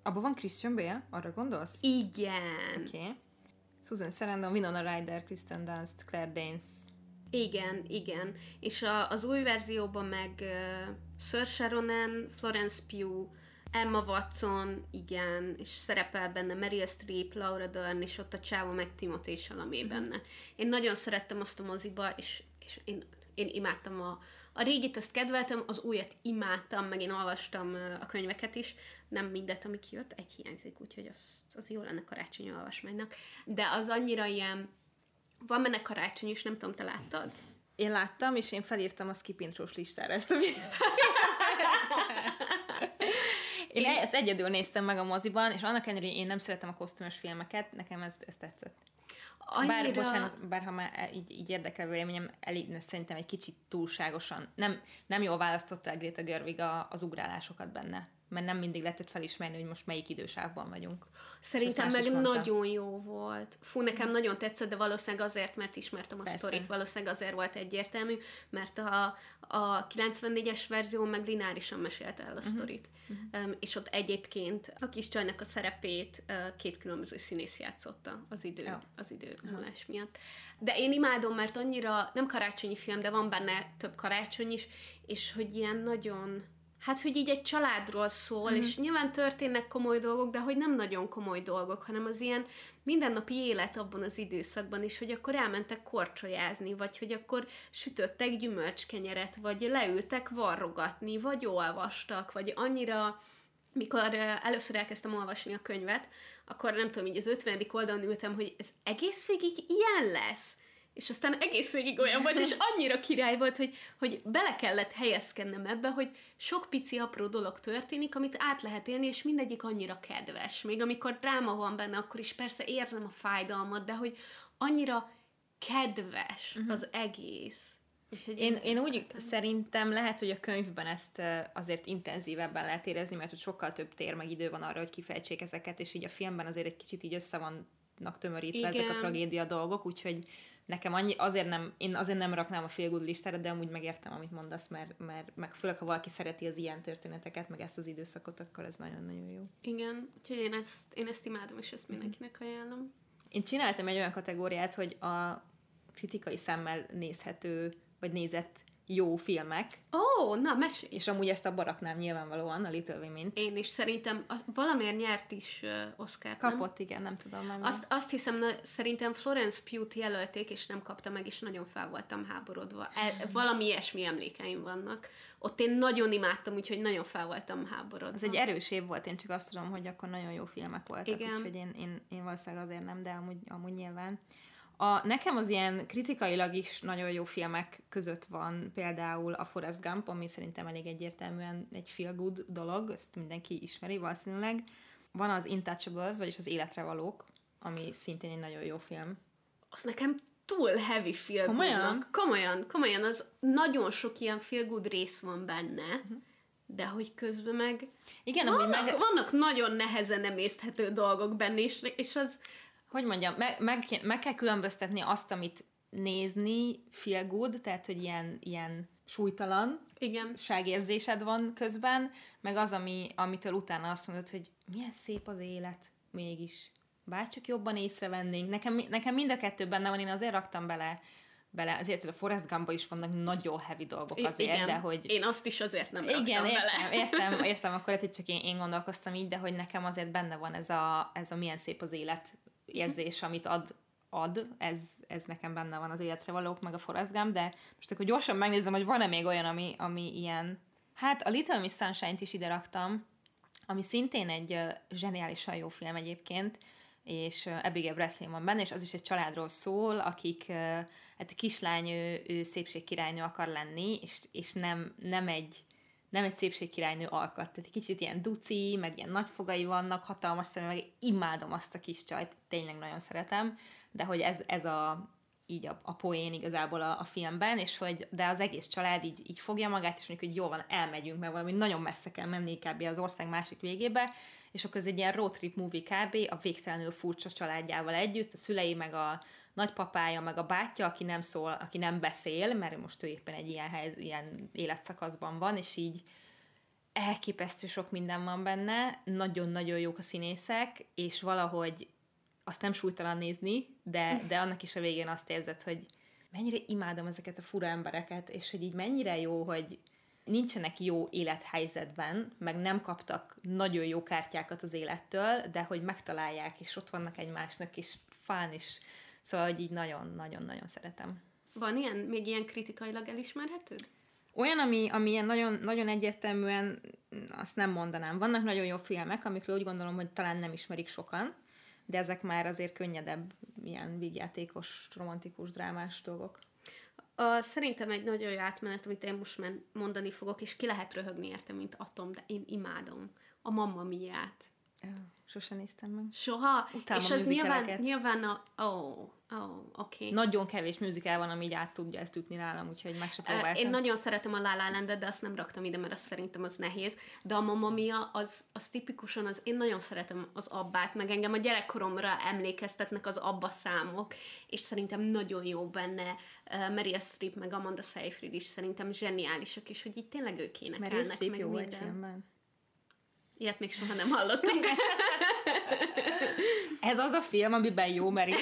Abban van Christian Bale? Arra gondolsz? Igen. Oké. Okay. Susan Sarandon, Winona Ryder, Kristen Dunst, Claire Danes. Igen, igen. És a, az új verzióban meg uh, Sir Sharonan, Florence Pugh, Emma Watson, igen, és szerepel benne Meryl Streep, Laura Dern, és ott a csávó meg Timothée Chalamet benne. Én nagyon szerettem azt a moziba, és, és én, én imádtam a, a régit azt kedveltem, az újat imádtam, meg én olvastam a könyveket is, nem mindet, ami kijött, egy hiányzik, úgyhogy az, az jó lenne karácsonyi olvasmánynak. De az annyira ilyen, van benne karácsony is, nem tudom, te láttad? Én láttam, és én felírtam a skipintrós listára ezt a Én, én ezt egyedül néztem meg a moziban, és annak ellenére, hogy én nem szeretem a kosztümös filmeket, nekem ez, ez tetszett. Annyira... Bár, bocsánat, bár ha már így, így érdekel véleményem, elég, szerintem egy kicsit túlságosan. Nem, nem jól választotta Greta Gerwig a, az ugrálásokat benne mert nem mindig lehetett felismerni, hogy most melyik idősávban vagyunk. Szerintem meg nagyon jó volt. Fú, nekem nagyon tetszett, de valószínűleg azért, mert ismertem a Persze. sztorit, valószínűleg azért volt egyértelmű, mert a, a 94-es verzió meg lineárisan mesélte el a uh-huh. sztorit. Uh-huh. Um, és ott egyébként a kis csajnak a szerepét uh, két különböző színész játszotta az idő, ja. az idő uh-huh. miatt. De én imádom, mert annyira, nem karácsonyi film, de van benne több karácsony is, és hogy ilyen nagyon hát, hogy így egy családról szól, mm. és nyilván történnek komoly dolgok, de hogy nem nagyon komoly dolgok, hanem az ilyen mindennapi élet abban az időszakban is, hogy akkor elmentek korcsolyázni, vagy hogy akkor sütöttek gyümölcskenyeret, vagy leültek varrogatni, vagy olvastak, vagy annyira mikor először elkezdtem olvasni a könyvet, akkor nem tudom, így az 50. oldalon ültem, hogy ez egész végig ilyen lesz és aztán egész végig olyan volt, és annyira király volt, hogy, hogy bele kellett helyezkednem ebbe, hogy sok pici apró dolog történik, amit át lehet élni, és mindegyik annyira kedves. Még amikor dráma van benne, akkor is persze érzem a fájdalmat, de hogy annyira kedves uh-huh. az egész. És én, én úgy szeretem. szerintem lehet, hogy a könyvben ezt azért intenzívebben lehet érezni, mert hogy sokkal több tér meg idő van arra, hogy kifejtsék ezeket, és így a filmben azért egy kicsit így össze vannak tömörítve Igen. ezek a tragédia dolgok, úgyhogy nekem annyi, azért nem, én azért nem raknám a félgud listára, de amúgy megértem, amit mondasz, mert, mert meg főleg, ha valaki szereti az ilyen történeteket, meg ezt az időszakot, akkor ez nagyon-nagyon jó. Igen, úgyhogy én ezt, én ezt imádom, és ezt mindenkinek ajánlom. Én csináltam egy olyan kategóriát, hogy a kritikai szemmel nézhető, vagy nézett jó filmek. Ó, oh, na, mesélj! És amúgy ezt a baraknám nyilvánvalóan, a Little Women. Én is szerintem, az, valamiért nyert is uh, Oscar. Kapott, nem? igen, nem tudom. Nem azt, azt hiszem, na, szerintem Florence Pugh jelölték, és nem kapta meg, és nagyon fel voltam háborodva. E, valami ilyesmi emlékeim vannak. Ott én nagyon imádtam, úgyhogy nagyon fel voltam háborodva. Ez egy erős év volt, én csak azt tudom, hogy akkor nagyon jó filmek voltak, igen. úgyhogy én, én, én valószínűleg azért nem, de amúgy, amúgy nyilván. A, nekem az ilyen kritikailag is nagyon jó filmek között van például a Forrest Gump, ami szerintem elég egyértelműen egy feel good dolog, ezt mindenki ismeri valószínűleg. Van az Intouchables, vagyis az Életre valók, ami szintén egy nagyon jó film. Az nekem túl heavy feel Komolyan? Komolyan, komolyan, az nagyon sok ilyen feel good rész van benne, uh-huh. de hogy közben meg igen, vannak, meg... vannak nagyon nehezen emészthető dolgok benne, és, és az hogy mondjam, meg, meg, meg kell különböztetni azt, amit nézni feel good, tehát, hogy ilyen, ilyen súlytalan Igen. ságérzésed van közben, meg az, ami, amitől utána azt mondod, hogy milyen szép az élet mégis. Bárcsak jobban észrevennénk. Nekem, nekem mind a kettő benne van, én azért raktam bele bele, azért a Forrest Gumba is vannak nagyon heavy dolgok azért, igen, de hogy... Én azt is azért nem igen, értem, bele. értem, értem, akkor lehet, hogy csak én, én gondolkoztam így, de hogy nekem azért benne van ez a, ez a milyen szép az élet érzés, amit ad, ad, ez, ez nekem benne van az életre valók, meg a Forrest Gump, de most akkor gyorsan megnézem, hogy van-e még olyan, ami, ami ilyen... Hát a Little Miss Sunshine-t is ide raktam, ami szintén egy uh, zseniálisan jó film egyébként, és uh, Abigail Breslin van benne, és az is egy családról szól, akik, uh, hát a kislány, ő, ő szépségkirálynő akar lenni, és, és nem, nem egy nem egy szépségkirálynő alkat. Tehát egy kicsit ilyen duci, meg ilyen nagyfogai vannak, hatalmas szemű, meg imádom azt a kis csajt, tényleg nagyon szeretem, de hogy ez, ez a így a, a poén igazából a, a filmben, és hogy de az egész család így, így fogja magát, és mondjuk, hogy jó van, elmegyünk, mert valami nagyon messze kell menni kb. az ország másik végébe, és akkor ez egy ilyen road trip movie kb. a végtelenül furcsa családjával együtt, a szülei meg a, nagypapája, meg a bátyja, aki nem szól, aki nem beszél, mert most ő éppen egy ilyen, hely, ilyen életszakaszban van, és így elképesztő sok minden van benne, nagyon-nagyon jók a színészek, és valahogy azt nem súlytalan nézni, de, de annak is a végén azt érzed, hogy mennyire imádom ezeket a fura embereket, és hogy így mennyire jó, hogy nincsenek jó élethelyzetben, meg nem kaptak nagyon jó kártyákat az élettől, de hogy megtalálják, és ott vannak egymásnak, és fán, és Szóval, hogy így nagyon-nagyon-nagyon szeretem. Van ilyen, még ilyen kritikailag elismerhető? Olyan, ami, ami ilyen nagyon, nagyon egyértelműen, azt nem mondanám. Vannak nagyon jó filmek, amikről úgy gondolom, hogy talán nem ismerik sokan, de ezek már azért könnyedebb, ilyen vígjátékos, romantikus, drámás dolgok. A, szerintem egy nagyon jó átmenet, amit én most mondani fogok, és ki lehet röhögni érte, mint atom, de én imádom. A Mamma Miát. Sose néztem meg. Soha? Utálom és az nyilván, nyilván a... Ó, oh, oh, oké. Okay. Nagyon kevés műzikál van, ami így át tudja ezt ütni nálam, úgyhogy meg se próbáltam. Én nagyon szeretem a La La Landet, de azt nem raktam ide, mert azt szerintem az nehéz. De a Mamma Mia, az, az tipikusan az... Én nagyon szeretem az abbát, meg engem a gyerekkoromra emlékeztetnek az abba számok, és szerintem nagyon jó benne. Uh, Meryl Streep, meg Amanda Seyfried is szerintem zseniálisak, és hogy itt tényleg ők énekelnek, Meryl Streep meg jó minden. filmben. Ilyet még soha nem hallottunk. Ez az a film, amiben jó Meryl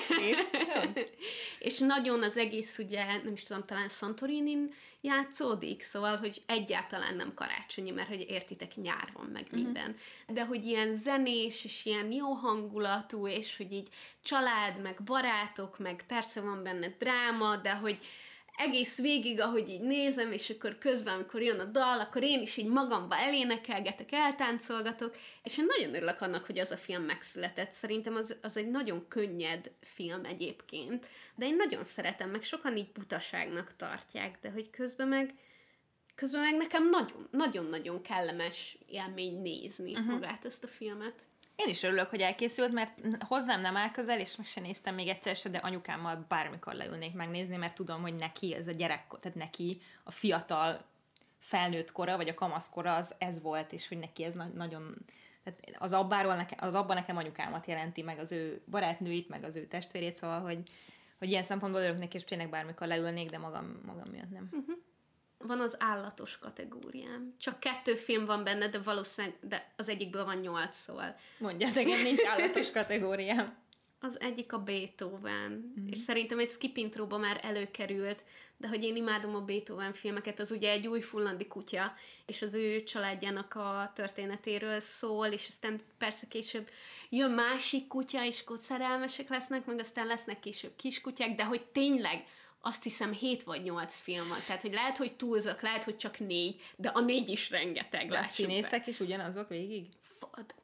És nagyon az egész ugye, nem is tudom, talán Santorinin játszódik, szóval, hogy egyáltalán nem karácsonyi, mert hogy értitek, nyár van meg mhm. minden. Uh-huh. De hogy ilyen zenés, és ilyen jó hangulatú, és hogy így család, meg barátok, meg persze van benne dráma, de hogy egész végig, ahogy így nézem, és akkor közben, amikor jön a dal, akkor én is így magamba elénekelgetek, eltáncolgatok, és én nagyon örülök annak, hogy az a film megszületett. Szerintem az, az egy nagyon könnyed film egyébként, de én nagyon szeretem, meg sokan így butaságnak tartják, de hogy közben meg közben meg nekem nagyon-nagyon kellemes élmény nézni uh-huh. magát ezt a filmet. Én is örülök, hogy elkészült, mert hozzám nem áll közel, és meg se néztem még egyszer se, de anyukámmal bármikor leülnék megnézni, mert tudom, hogy neki ez a gyerek, tehát neki a fiatal felnőtt kora, vagy a kamaszkora az ez volt, és hogy neki ez na- nagyon tehát az, abbáról neke, az abban nekem anyukámat jelenti, meg az ő barátnőit, meg az ő testvérét, szóval, hogy, hogy ilyen szempontból örülök neki, és tényleg bármikor leülnék, de magam, magam miatt nem. Uh-huh van az állatos kategóriám. Csak kettő film van benne, de valószínűleg de az egyikből van nyolc, szóval. Mondja, nekem nincs állatos kategóriám. Az egyik a Beethoven, mm. és szerintem egy skip intróba már előkerült, de hogy én imádom a Beethoven filmeket, az ugye egy új fullandi kutya, és az ő családjának a történetéről szól, és aztán persze később jön másik kutya, és akkor szerelmesek lesznek, meg aztán lesznek később kiskutyák, de hogy tényleg azt hiszem 7 vagy 8 film van. Tehát, hogy lehet, hogy túlzok, lehet, hogy csak négy, de a négy is rengeteg. De a színészek be. is ugyanazok végig?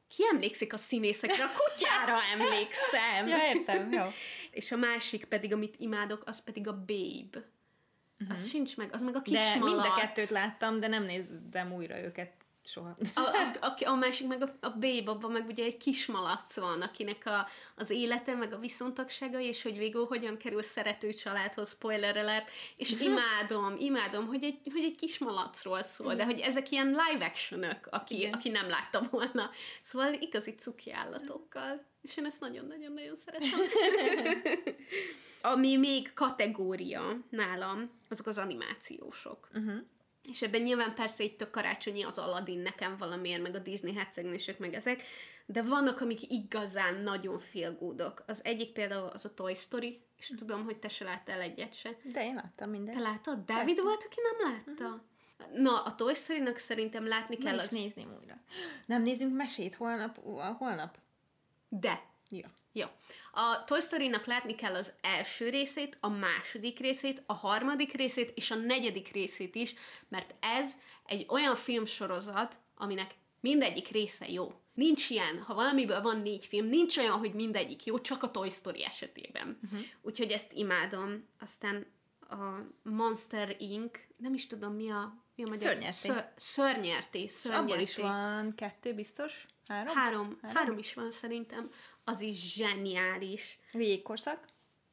Ki emlékszik a színészekre? A kutyára emlékszem. ja, értem, jó. És a másik pedig, amit imádok, az pedig a Babe. Uh-huh. Az sincs meg, az meg a kis De mind a kettőt láttam, de nem néztem újra őket soha. A, a, a, a másik meg a, a Babe, abban meg ugye egy kis malac van, akinek a, az élete, meg a viszontagsága, és hogy végül hogyan kerül szerető családhoz, spoiler alert, és imádom, imádom, hogy egy, hogy egy kis malacról szól, uh-huh. de hogy ezek ilyen live action aki, aki nem látta volna. Szóval igazi cuki állatokkal. És én ezt nagyon-nagyon-nagyon szeretem. Ami még kategória nálam, azok az animációsok. Uh-huh. És ebben nyilván persze itt a karácsonyi az Aladdin nekem valamiért, meg a Disney hercegnősök, meg ezek, de vannak, amik igazán nagyon félgódok. Az egyik például az a Toy Story, és mm. tudom, hogy te se láttál egyet se. De én láttam mindent. Te láttad? Dávid persze. volt, aki nem látta? Uh-huh. Na, a Toy story szerintem látni kell. az... nézném újra. Nem nézünk mesét holnap? holnap? De. Ja. Jó. A Toy Story-nak látni kell az első részét, a második részét, a harmadik részét és a negyedik részét is, mert ez egy olyan filmsorozat, aminek mindegyik része jó. Nincs ilyen, ha valamiből van négy film, nincs olyan, hogy mindegyik jó, csak a Toy Story esetében. Uh-huh. Úgyhogy ezt imádom. Aztán a Monster Inc., nem is tudom mi a, mi a magyar... Szörnyerté. Ször, szörnyerté, szörnyerté. Abból is van kettő biztos? Három? Három, három? három is van szerintem az is zseniális. A jégkorszak?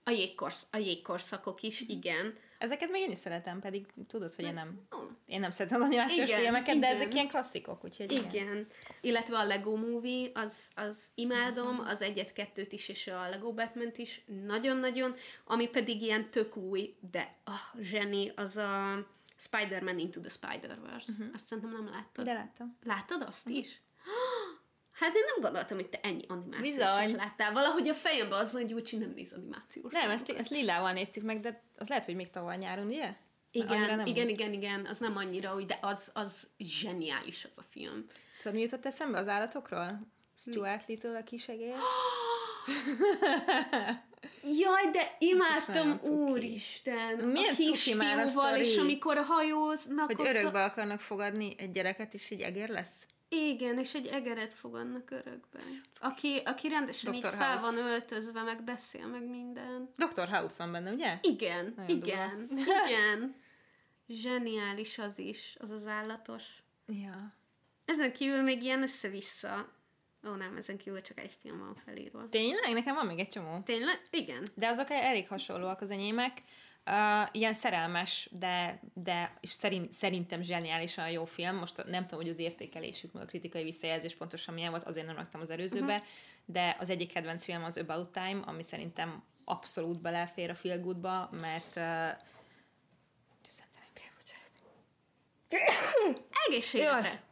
A, jégkorsz, a jégkorszakok is, igen. Ezeket még én is szeretem, pedig tudod, hogy én nem, én nem szeretem animációs igen, filmeket, igen. de ezek ilyen klasszikok, úgyhogy igen. igen. Illetve a Lego Movie, az, az imádom, az egyet-kettőt is, és a Lego batman is nagyon-nagyon, ami pedig ilyen tök új, de ah, zseni, az a Spider-Man Into the Spider-Verse. Uh-huh. Azt szerintem nem láttad. De láttam. Láttad azt uh-huh. is? Hát én nem gondoltam, hogy te ennyi animációt láttál. Valahogy a fejemben az van, hogy Gyurcsi nem néz animációs. Nem, ezt, ezt lilával néztük meg, de az lehet, hogy még tavaly nyáron, ugye? Igen, igen, úgy. igen, igen, az nem annyira úgy, de az, az zseniális az a film. Tudod, mi jutott eszembe az állatokról? Stuart mi? Little a kisegér. Jaj, de imádtam, úristen! Milyen a kisfiúval, és amikor hajóznak Hogy örökbe akarnak fogadni egy gyereket, és így egér lesz? Igen, és egy egeret fogadnak örökbe. Aki, aki rendesen Dr. így fel van öltözve, meg beszél, meg minden. Dr. House van benne, ugye? Igen, Nagyon igen, durva. igen. Zseniális az is, az az állatos. Ja. Ezen kívül még ilyen össze-vissza. Ó, nem, ezen kívül csak egy film van felírva. Tényleg? Nekem van még egy csomó. Tényleg? Igen. De azok elég hasonlóak az enyémek. Uh, ilyen szerelmes, de, de és szerint, szerintem zseniálisan jó film. Most nem tudom, hogy az értékelésük, meg a kritikai visszajelzés pontosan milyen volt, azért nem raktam az előzőbe, uh-huh. de az egyik kedvenc film az About Time, ami szerintem abszolút belefér a Feel Good-ba, mert uh, Egészségedre!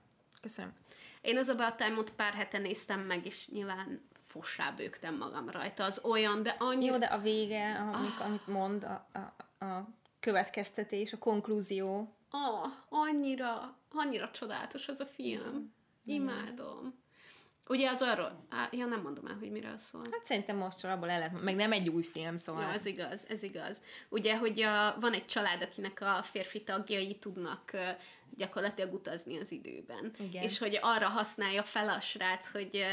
Köszönöm. Én az About Time-ot pár hete néztem meg, és nyilván fossá bőgtem magam rajta. Az olyan, de annyi... Jó, de a vége, amik, ah. amit mond, a, a, a következtetés, a konklúzió. Ah, annyira, annyira csodálatos az a film. Imádom. Ugye az arról, á, ja nem mondom el, hogy miről szól. Hát szerintem most abból el lehet, meg nem egy új film, szóval. Ja, ez igaz, ez igaz. Ugye, hogy a, van egy család, akinek a férfi tagjai tudnak gyakorlatilag utazni az időben. Igen. És hogy arra használja fel a srác, hogy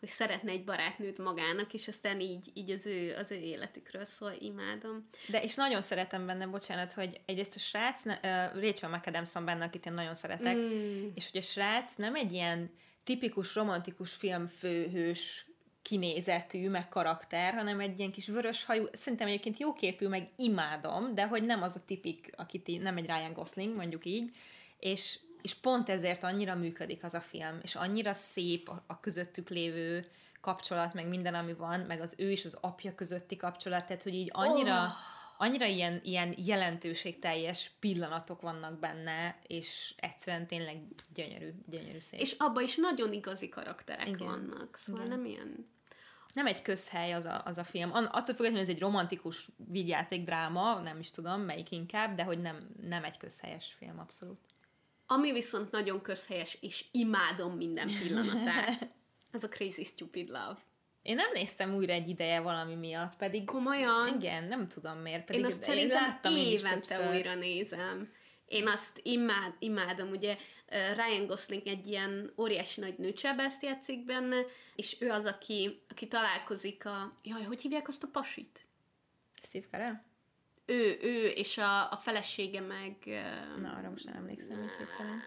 hogy szeretne egy barátnőt magának, és aztán így, így az, ő, az ő életükről szól, imádom. De és nagyon szeretem benne, bocsánat, hogy egyrészt a srác, uh, Rachel McAdams van benne, akit én nagyon szeretek, mm. és hogy a srác nem egy ilyen tipikus romantikus filmfőhős kinézetű, meg karakter, hanem egy ilyen kis vörös hajú, szerintem egyébként jóképű, meg imádom, de hogy nem az a tipik, akit nem egy Ryan Gosling, mondjuk így, és és pont ezért annyira működik az a film, és annyira szép a, a közöttük lévő kapcsolat, meg minden, ami van, meg az ő és az apja közötti kapcsolat, tehát hogy így annyira, oh. annyira ilyen, ilyen jelentőségteljes pillanatok vannak benne, és egyszerűen tényleg gyönyörű, gyönyörű szép. És abban is nagyon igazi karakterek Igen. vannak, szóval Igen. nem ilyen nem egy közhely az a, az a film. Attól függetlenül ez egy romantikus vigyáték dráma, nem is tudom melyik inkább, de hogy nem, nem egy közhelyes film, abszolút. Ami viszont nagyon közhelyes, és imádom minden pillanatát, az a Crazy Stupid Love. Én nem néztem újra egy ideje valami miatt, pedig... Komolyan? Igen, nem tudom miért. Pedig én azt szerintem évente újra nézem. Én azt imád, imádom, ugye Ryan Gosling egy ilyen óriási nagy nőcsebeszt játszik benne, és ő az, aki, aki találkozik a... Jaj, hogy hívják azt a pasit? Steve Carell? Ő, ő, és a, a felesége meg... Na, arra most nem emlékszem, hogy hirtelen.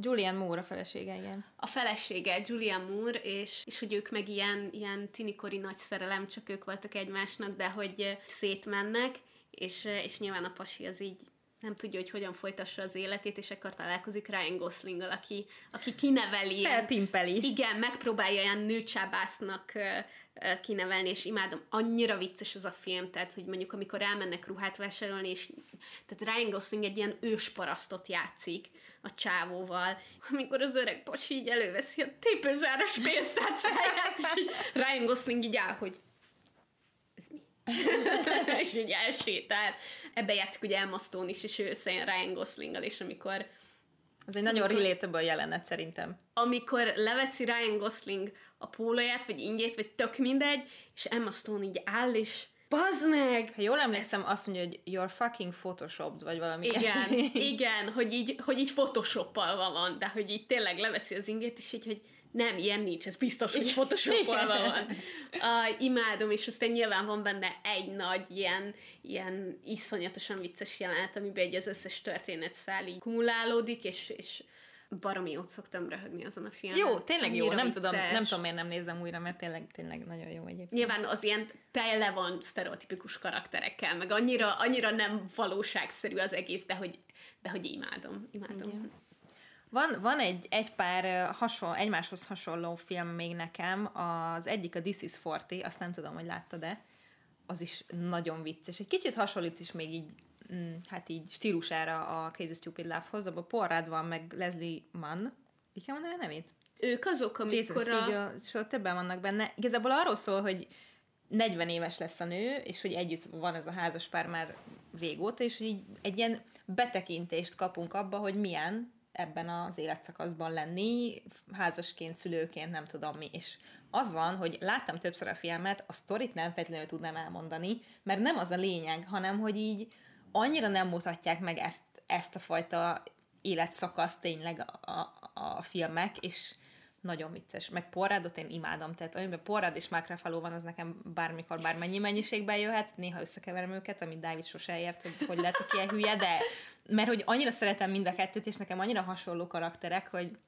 Julian Moore a felesége, igen. A felesége, Julian Moore, és, és hogy ők meg ilyen, ilyen tinikori nagy szerelem, csak ők voltak egymásnak, de hogy szétmennek, és, és nyilván a pasi az így nem tudja, hogy hogyan folytassa az életét, és ekkor találkozik Ryan gosling aki, aki kineveli. Felpimpeli. Igen, megpróbálja ilyen nőcsábásznak kinevelni, és imádom. Annyira vicces az a film, tehát, hogy mondjuk amikor elmennek ruhát vásárolni, és tehát Ryan Gosling egy ilyen ősparasztot játszik a csávóval, amikor az öreg pasi így előveszi a tépőzáras pénztárcáját, és Ryan Gosling így áll, hogy ez mi? és így elsétál. Ebbe játszik ugye Emma Stone is, és ő Ryan Goslinggal, és amikor az egy nagyon amikor, relatable jelenet szerintem. Amikor leveszi Ryan Gosling a pólóját, vagy ingyét, vagy tök mindegy, és Emma Stone így áll, és Bazd meg! Ha jól emlékszem, Ez... azt mondja, hogy you're fucking photoshopped, vagy valami Igen, igen, hogy így, hogy így photoshopolva van, de hogy így tényleg leveszi az ingét, és így, hogy nem, ilyen nincs, ez biztos, hogy photoshopolva van. Uh, imádom, és aztán nyilván van benne egy nagy ilyen, ilyen iszonyatosan vicces jelenet, amiben egy az összes történet szál így kumulálódik, és, és baromi jót szoktam röhögni azon a filmen. Jó, tényleg Annyira jó, nem tudom, nem tudom, miért nem nézem újra, mert tényleg, tényleg nagyon jó egyébként. Nyilván az ilyen tele van sztereotipikus karakterekkel, meg annyira, annyira nem valóságszerű az egész, de hogy, de hogy imádom, imádom. Igen. Van, van egy, egy pár hasonló, egymáshoz hasonló film még nekem, az egyik a This is 40, azt nem tudom, hogy láttad-e, az is nagyon vicces. Egy kicsit hasonlít is még így, mm, hát így stílusára a Crazy Stupid Love-hoz, abban Paul Rudd van, meg Leslie Mann, így kell mondani a nevét? Ők azok, amikor Jason a... Segel, többen vannak benne. Igazából arról szól, hogy 40 éves lesz a nő, és hogy együtt van ez a házas pár már régóta, és hogy így egy ilyen betekintést kapunk abba, hogy milyen ebben az életszakaszban lenni, házasként, szülőként, nem tudom mi. És az van, hogy láttam többször a filmet, a sztorit nem feltétlenül tudnám elmondani, mert nem az a lényeg, hanem hogy így annyira nem mutatják meg ezt, ezt a fajta életszakaszt tényleg a, a, a filmek, és nagyon vicces. Meg porrádot én imádom, tehát amiben porrád és Mark Ruffalo van, az nekem bármikor, bármennyi mennyiségben jöhet, néha összekeverem őket, amit Dávid sose ért, hogy hogy lehetek ilyen hülye, de mert hogy annyira szeretem mind a kettőt, és nekem annyira hasonló karakterek, hogy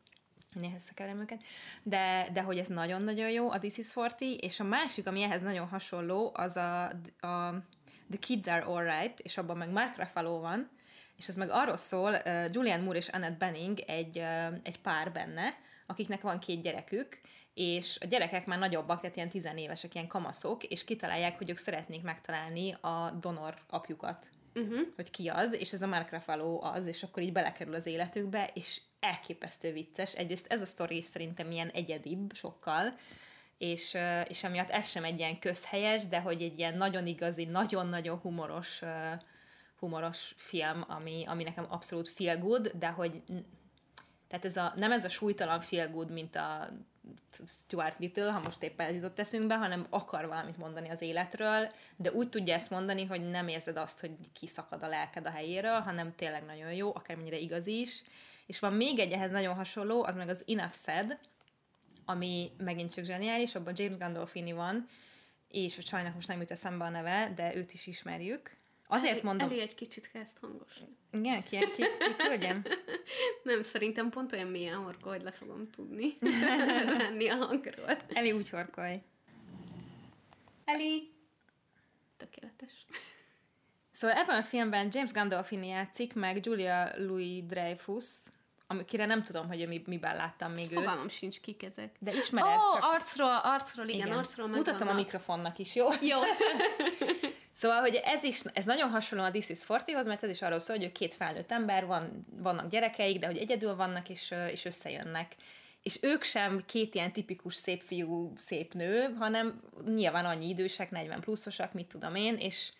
néha összekeverem őket, de, de hogy ez nagyon-nagyon jó, a This is 40, és a másik, ami ehhez nagyon hasonló, az a, a The Kids Are Alright, és abban meg Mark Ruffalo van, és az meg arról szól, uh, Julian Moore és Annette Benning egy, uh, egy pár benne, akiknek van két gyerekük, és a gyerekek már nagyobbak, tehát ilyen tizenévesek, ilyen kamaszok, és kitalálják, hogy ők szeretnék megtalálni a donor apjukat. Uh-huh. Hogy ki az, és ez a Mark Ruffalo az, és akkor így belekerül az életükbe, és elképesztő vicces. Egyrészt ez a sztori szerintem ilyen egyedibb sokkal, és, és emiatt ez sem egy ilyen közhelyes, de hogy egy ilyen nagyon igazi, nagyon-nagyon humoros humoros film, ami, ami nekem abszolút feel good, de hogy tehát ez a, nem ez a súlytalan feel good, mint a Stuart Little, ha most éppen jutott eszünkbe, hanem akar valamit mondani az életről, de úgy tudja ezt mondani, hogy nem érzed azt, hogy kiszakad a lelked a helyéről, hanem tényleg nagyon jó, akármennyire igaz is. És van még egy ehhez nagyon hasonló, az meg az Enough Said, ami megint csak zseniális, abban James Gandolfini van, és sajnos most nem jut eszembe a neve, de őt is ismerjük, Azért Eli, mondom... Eli egy kicsit kezd hangos. Igen, ki, ki, ki? Nem, szerintem pont olyan milyen horkol, hogy le fogom tudni venni a hangról. Eli úgy horkolj. Eli! Tökéletes. Szóval ebben a filmben James Gandolfini játszik, meg Julia Louis-Dreyfus, amikire nem tudom, hogy mi, miben láttam még őt. Fogalmam sincs kik ezek. De ismered oh, csak... arcról, arcról, igen, igen. arcról Mutatom a mikrofonnak is, jó? Jó. Szóval, hogy ez is, ez nagyon hasonló a This is 40-hoz, mert ez is arról szól, hogy két felnőtt ember, van, vannak gyerekeik, de hogy egyedül vannak, és, és összejönnek. és ők sem két ilyen tipikus szép fiú, szép nő, hanem nyilván annyi idősek, 40 pluszosak, mit tudom én, és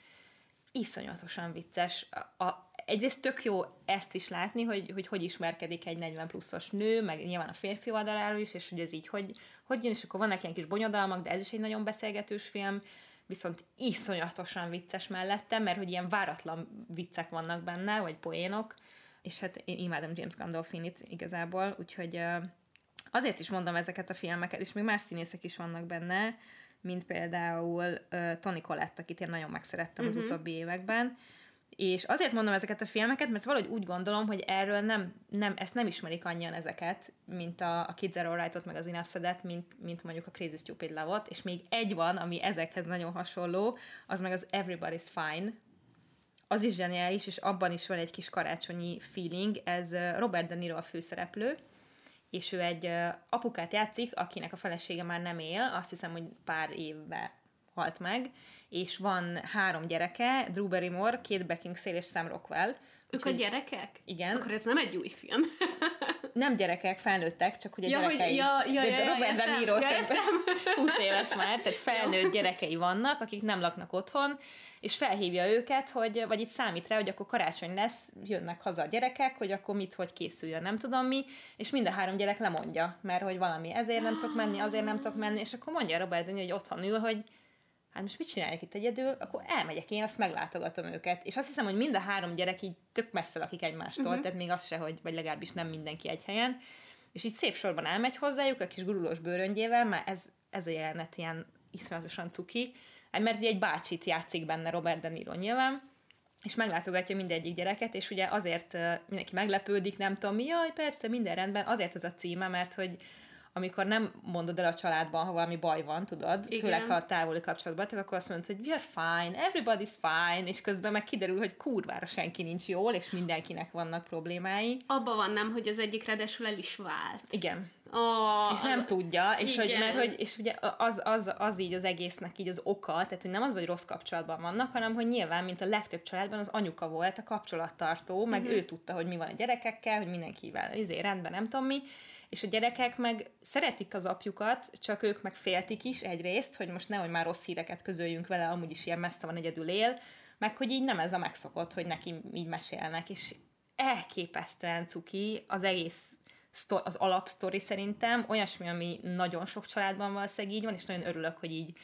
iszonyatosan vicces. A, a, egyrészt tök jó ezt is látni, hogy, hogy hogy ismerkedik egy 40 pluszos nő, meg nyilván a férfi oldaláról is, és hogy ez így hogy, hogy jön, és akkor vannak ilyen kis bonyodalmak, de ez is egy nagyon beszélgetős film, viszont iszonyatosan vicces mellette, mert hogy ilyen váratlan viccek vannak benne, vagy poénok, és hát én imádom James Gandolfinit igazából, úgyhogy azért is mondom ezeket a filmeket, és még más színészek is vannak benne, mint például uh, Tony Collette, akit én nagyon megszerettem uh-huh. az mhm. utóbbi években, és azért mondom ezeket a filmeket, mert valahogy úgy gondolom, hogy erről nem, nem ezt nem ismerik annyian ezeket, mint a, a Kids Are Alright-ot, meg az Enough mint, mint mondjuk a Crazy Stupid Love-ot, és még egy van, ami ezekhez nagyon hasonló, az meg az Everybody's Fine, az is zseniális, és abban is van egy kis karácsonyi feeling, ez Robert De Niro a főszereplő, és ő egy apukát játszik, akinek a felesége már nem él, azt hiszem, hogy pár évbe halt meg, és van három gyereke, Drew Barrymore, Kate Beckinsale és Sam Rockwell. Ők a gyerekek? Igen. Akkor ez nem egy új film. nem gyerekek, felnőttek, csak ugye ja, gyerekei. Hogy, ja, ja, ja, ja, Robert De Niro 20 éves már, tehát felnőtt gyerekei vannak, akik nem laknak otthon, és felhívja őket, hogy, vagy itt számít rá, hogy akkor karácsony lesz, jönnek haza a gyerekek, hogy akkor mit, hogy készüljön, nem tudom mi, és mind a három gyerek lemondja, mert hogy valami ezért nem tudok menni, azért nem tudok menni, és akkor mondja Robert Dani, hogy otthon ül, hogy hát most mit csinálják itt egyedül, akkor elmegyek én, azt meglátogatom őket. És azt hiszem, hogy mind a három gyerek így tök messze lakik egymástól, uh-huh. tehát még az se, hogy, vagy legalábbis nem mindenki egy helyen. És így szép sorban elmegy hozzájuk a kis gurulós bőröngyével, mert ez, ez a jelenet ilyen iszonyatosan cuki, Hát, mert ugye egy bácsit játszik benne Robert De Niro nyilván, és meglátogatja mindegyik gyereket, és ugye azért mindenki meglepődik, nem tudom jaj, persze, minden rendben, azért ez a címe, mert hogy amikor nem mondod el a családban, ha valami baj van, tudod, Igen. főleg ha a távoli kapcsolatban, akkor azt mondod, hogy we are fine, everybody's fine, és közben meg kiderül, hogy kurvára senki nincs jól, és mindenkinek vannak problémái. Abba van nem, hogy az egyik redesül el is vált. Igen. Oh, és nem tudja, és, igen. hogy, mert hogy, és ugye az, az, az így az egésznek így az oka, tehát hogy nem az, hogy rossz kapcsolatban vannak, hanem hogy nyilván, mint a legtöbb családban az anyuka volt a kapcsolattartó, meg uh-huh. ő tudta, hogy mi van a gyerekekkel, hogy mindenkivel, izé, rendben, nem tudom mi, és a gyerekek meg szeretik az apjukat, csak ők meg féltik is egyrészt, hogy most nehogy már rossz híreket közöljünk vele, amúgy is ilyen messze van egyedül él, meg hogy így nem ez a megszokott, hogy neki így mesélnek, és elképesztően cuki az egész az alapsztori szerintem, olyasmi, ami nagyon sok családban valószínűleg így van, és nagyon örülök, hogy így,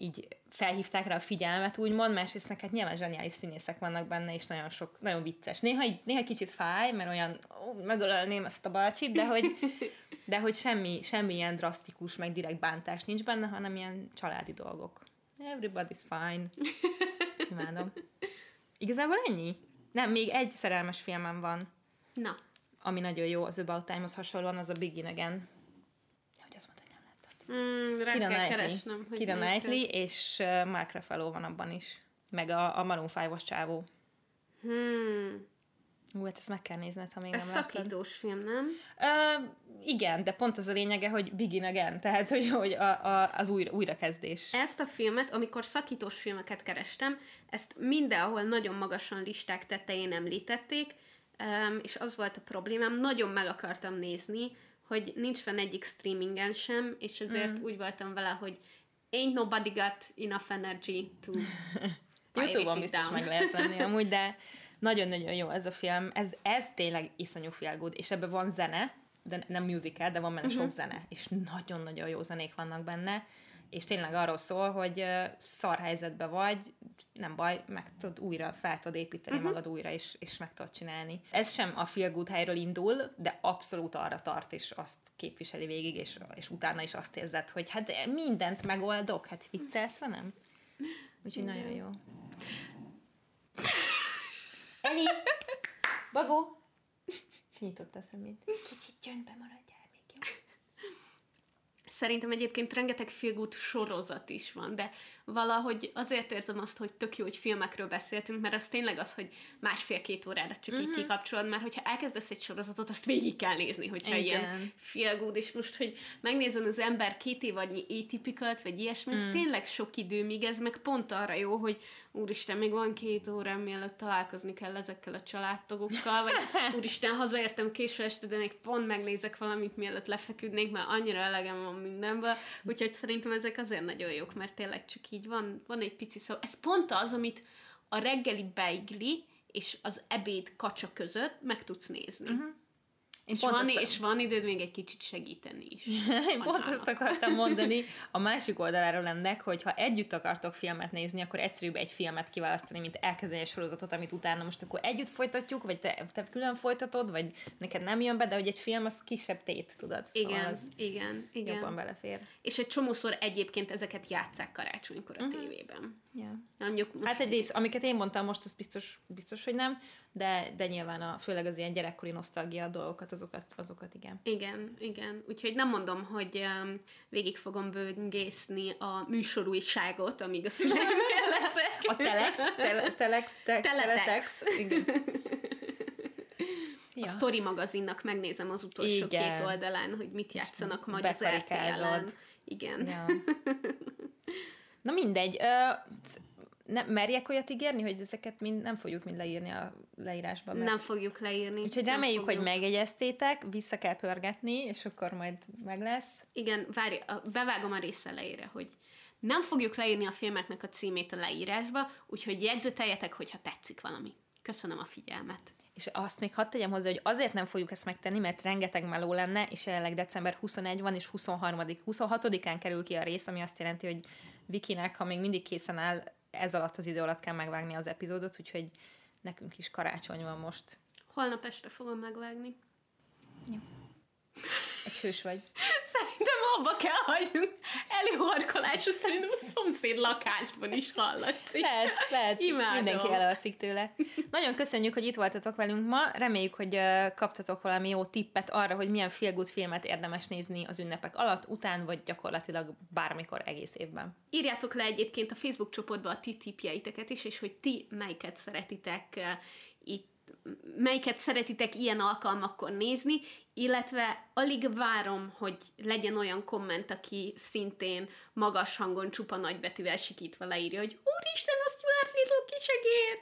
így felhívták rá a figyelmet, úgymond, másrészt hát nyilván zseniális színészek vannak benne, és nagyon sok, nagyon vicces. Néha, néha kicsit fáj, mert olyan, ó, megölelném ezt a bácsit, de hogy, de hogy semmi, semmi ilyen drasztikus, meg direkt bántás nincs benne, hanem ilyen családi dolgok. Everybody's fine. Imádom. Igazából ennyi? Nem, még egy szerelmes filmem van. Na ami nagyon jó az About Time-hoz hasonlóan, az a Begin Again. Hogy azt mondta, hogy Mm, Kira Knightley, keresnem, hogy Kira Knightley és Mark Ruffalo van abban is. Meg a, a Maroon 5-os csávó. Hmm. Ú, hát ezt meg kell nézned, ha még Ez nem láttad. szakítós film, nem? Uh, igen, de pont az a lényege, hogy begin again, tehát hogy, hogy a, a, az újra, újrakezdés. Ezt a filmet, amikor szakítós filmeket kerestem, ezt mindenhol nagyon magasan listák tetején említették, és az volt a problémám, nagyon meg akartam nézni, hogy nincs fenn egyik streamingen sem, és ezért mm. úgy voltam vele, hogy ain't nobody got enough energy to Youtube-on biztos down. meg lehet venni amúgy, de nagyon-nagyon jó ez a film. Ez, ez tényleg iszonyú feel good, és ebben van zene, de nem musical, de van benne uh-huh. sok zene, és nagyon-nagyon jó zenék vannak benne, és tényleg arról szól, hogy szar helyzetben vagy, nem baj, meg tudod újra, fel tudod építeni uh-huh. magad újra, és, és meg tudod csinálni. Ez sem a feel good helyről indul, de abszolút arra tart, és azt képviseli végig, és, és utána is azt érzed, hogy hát mindent megoldok, hát viccelsz nem? Úgyhogy Igen. nagyon jó. Eli! Babó! Kinyitotta a szemét. Kicsit csöndbe maradjál. Szerintem egyébként rengeteg filgút sorozat is van, de valahogy azért érzem azt, hogy tök jó, hogy filmekről beszéltünk, mert az tényleg az, hogy másfél-két órára csak uh-huh. így mhm. kikapcsolod, mert hogyha elkezdesz egy sorozatot, azt végig kell nézni, hogyha Igen. ilyen filgút, és most, hogy megnézem az ember két év vagy atypical vagy ilyesmi, uh-huh. ez tényleg sok idő, míg ez meg pont arra jó, hogy úristen, még van két óra, mielőtt találkozni kell ezekkel a családtagokkal, vagy úristen, hazaértem késő este, de még pont megnézek valamit, mielőtt lefeküdnék, mert annyira elegem van mindenből, úgyhogy szerintem ezek azért nagyon jók, mert tényleg csak így van, van egy pici szó. Ez pont az, amit a reggeli beigli és az ebéd kacsa között meg tudsz nézni. Uh-huh. És van, azt... és van időd még egy kicsit segíteni is. Én pont azt akartam mondani a másik oldaláról ennek, hogy ha együtt akartok filmet nézni, akkor egyszerűbb egy filmet kiválasztani, mint elkezdeni egy sorozatot, amit utána most akkor együtt folytatjuk, vagy te, te külön folytatod, vagy neked nem jön be, de hogy egy film az kisebb tét, tudod? Szóval igen, az igen, igen. Jobban belefér. És egy csomószor egyébként ezeket játszák karácsonykor a uh-huh. tévében. Yeah. Mondjuk most hát egyrészt, amiket én mondtam most, az biztos, biztos hogy nem, de, de nyilván a, főleg az ilyen gyerekkori nosztalgia dolgokat, azokat, azokat igen. Igen, igen. Úgyhogy nem mondom, hogy um, végig fogom böngészni a műsorújságot, amíg a szüleimnél leszek. A telex, tele, telex, te, teletex. Igen. Ja. A Story magazinnak megnézem az utolsó Igen. két oldalán, hogy mit játszanak majd az RTL-en. Igen. Ja. Na mindegy. Ö, ne, merjek olyat ígérni, hogy ezeket mind nem fogjuk mind leírni a leírásban. Mert... Nem fogjuk leírni. Úgyhogy reméljük, fogjuk. hogy megegyeztétek, vissza kell pörgetni, és akkor majd meg lesz. Igen, várj, bevágom a rész elejére, hogy nem fogjuk leírni a filmeknek a címét a leírásba, úgyhogy jegyzeteljetek, hogyha tetszik valami. Köszönöm a figyelmet. És azt még hadd tegyem hozzá, hogy azért nem fogjuk ezt megtenni, mert rengeteg meló lenne, és jelenleg december 21 van, és 23 26-án kerül ki a rész, ami azt jelenti, hogy Vikinek, ha még mindig készen áll, ez alatt az idő alatt kell megvágni az epizódot, úgyhogy nekünk is karácsony van most. Holnap este fogom megvágni. Jó. Egy hős vagy. Szerintem abba kell hagynunk. Eli horkolású szerintem a szomszéd lakásban is hallatszik. Lehet, lehet. Imádom. Mindenki elalszik tőle. Nagyon köszönjük, hogy itt voltatok velünk ma. Reméljük, hogy kaptatok valami jó tippet arra, hogy milyen feel filmet érdemes nézni az ünnepek alatt, után, vagy gyakorlatilag bármikor egész évben. Írjátok le egyébként a Facebook csoportba a ti tippjeiteket is, és hogy ti melyiket szeretitek itt melyiket szeretitek ilyen alkalmakkor nézni, illetve alig várom, hogy legyen olyan komment, aki szintén magas hangon csupa nagybetűvel sikítva leírja, hogy Úristen, a Stuart Little kisegér!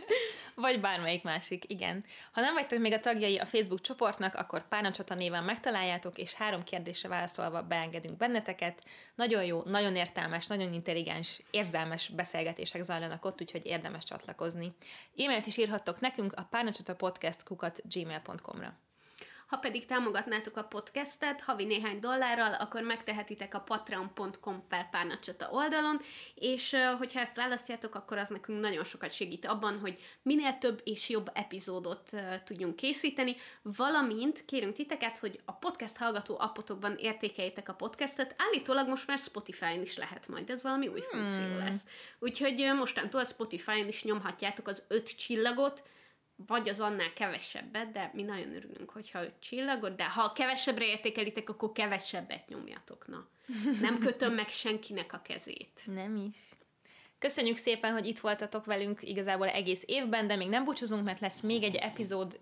Vagy bármelyik másik, igen. Ha nem vagytok még a tagjai a Facebook csoportnak, akkor Párnacsata néven megtaláljátok, és három kérdésre válaszolva beengedünk benneteket. Nagyon jó, nagyon értelmes, nagyon intelligens, érzelmes beszélgetések zajlanak ott, úgyhogy érdemes csatlakozni. E-mailt is írhattok nekünk a párnacsatapodcast gmail.com-ra. Ha pedig támogatnátok a podcastet havi néhány dollárral, akkor megtehetitek a patreon.com per párnacsata oldalon, és hogyha ezt választjátok, akkor az nekünk nagyon sokat segít abban, hogy minél több és jobb epizódot tudjunk készíteni, valamint kérünk titeket, hogy a podcast hallgató appotokban értékeljétek a podcastet. Állítólag most már Spotify-n is lehet majd, ez valami új funkció hmm. lesz. Úgyhogy mostantól Spotify-n is nyomhatjátok az öt csillagot, vagy az annál kevesebbet, de mi nagyon örülünk, hogyha öt csillagot, de ha kevesebbre értékelitek, akkor kevesebbet nyomjatok, na. Nem kötöm meg senkinek a kezét. Nem is. Köszönjük szépen, hogy itt voltatok velünk igazából egész évben, de még nem búcsúzunk, mert lesz még egy epizód.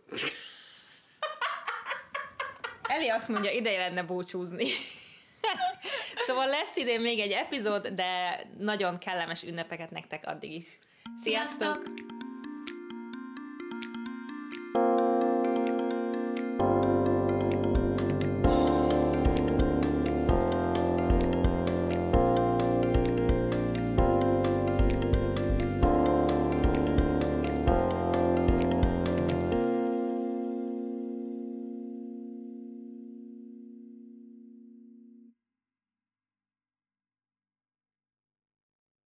Eli azt mondja, ideje lenne búcsúzni. szóval lesz idén még egy epizód, de nagyon kellemes ünnepeket nektek addig is. Sziasztok! Sziasztok!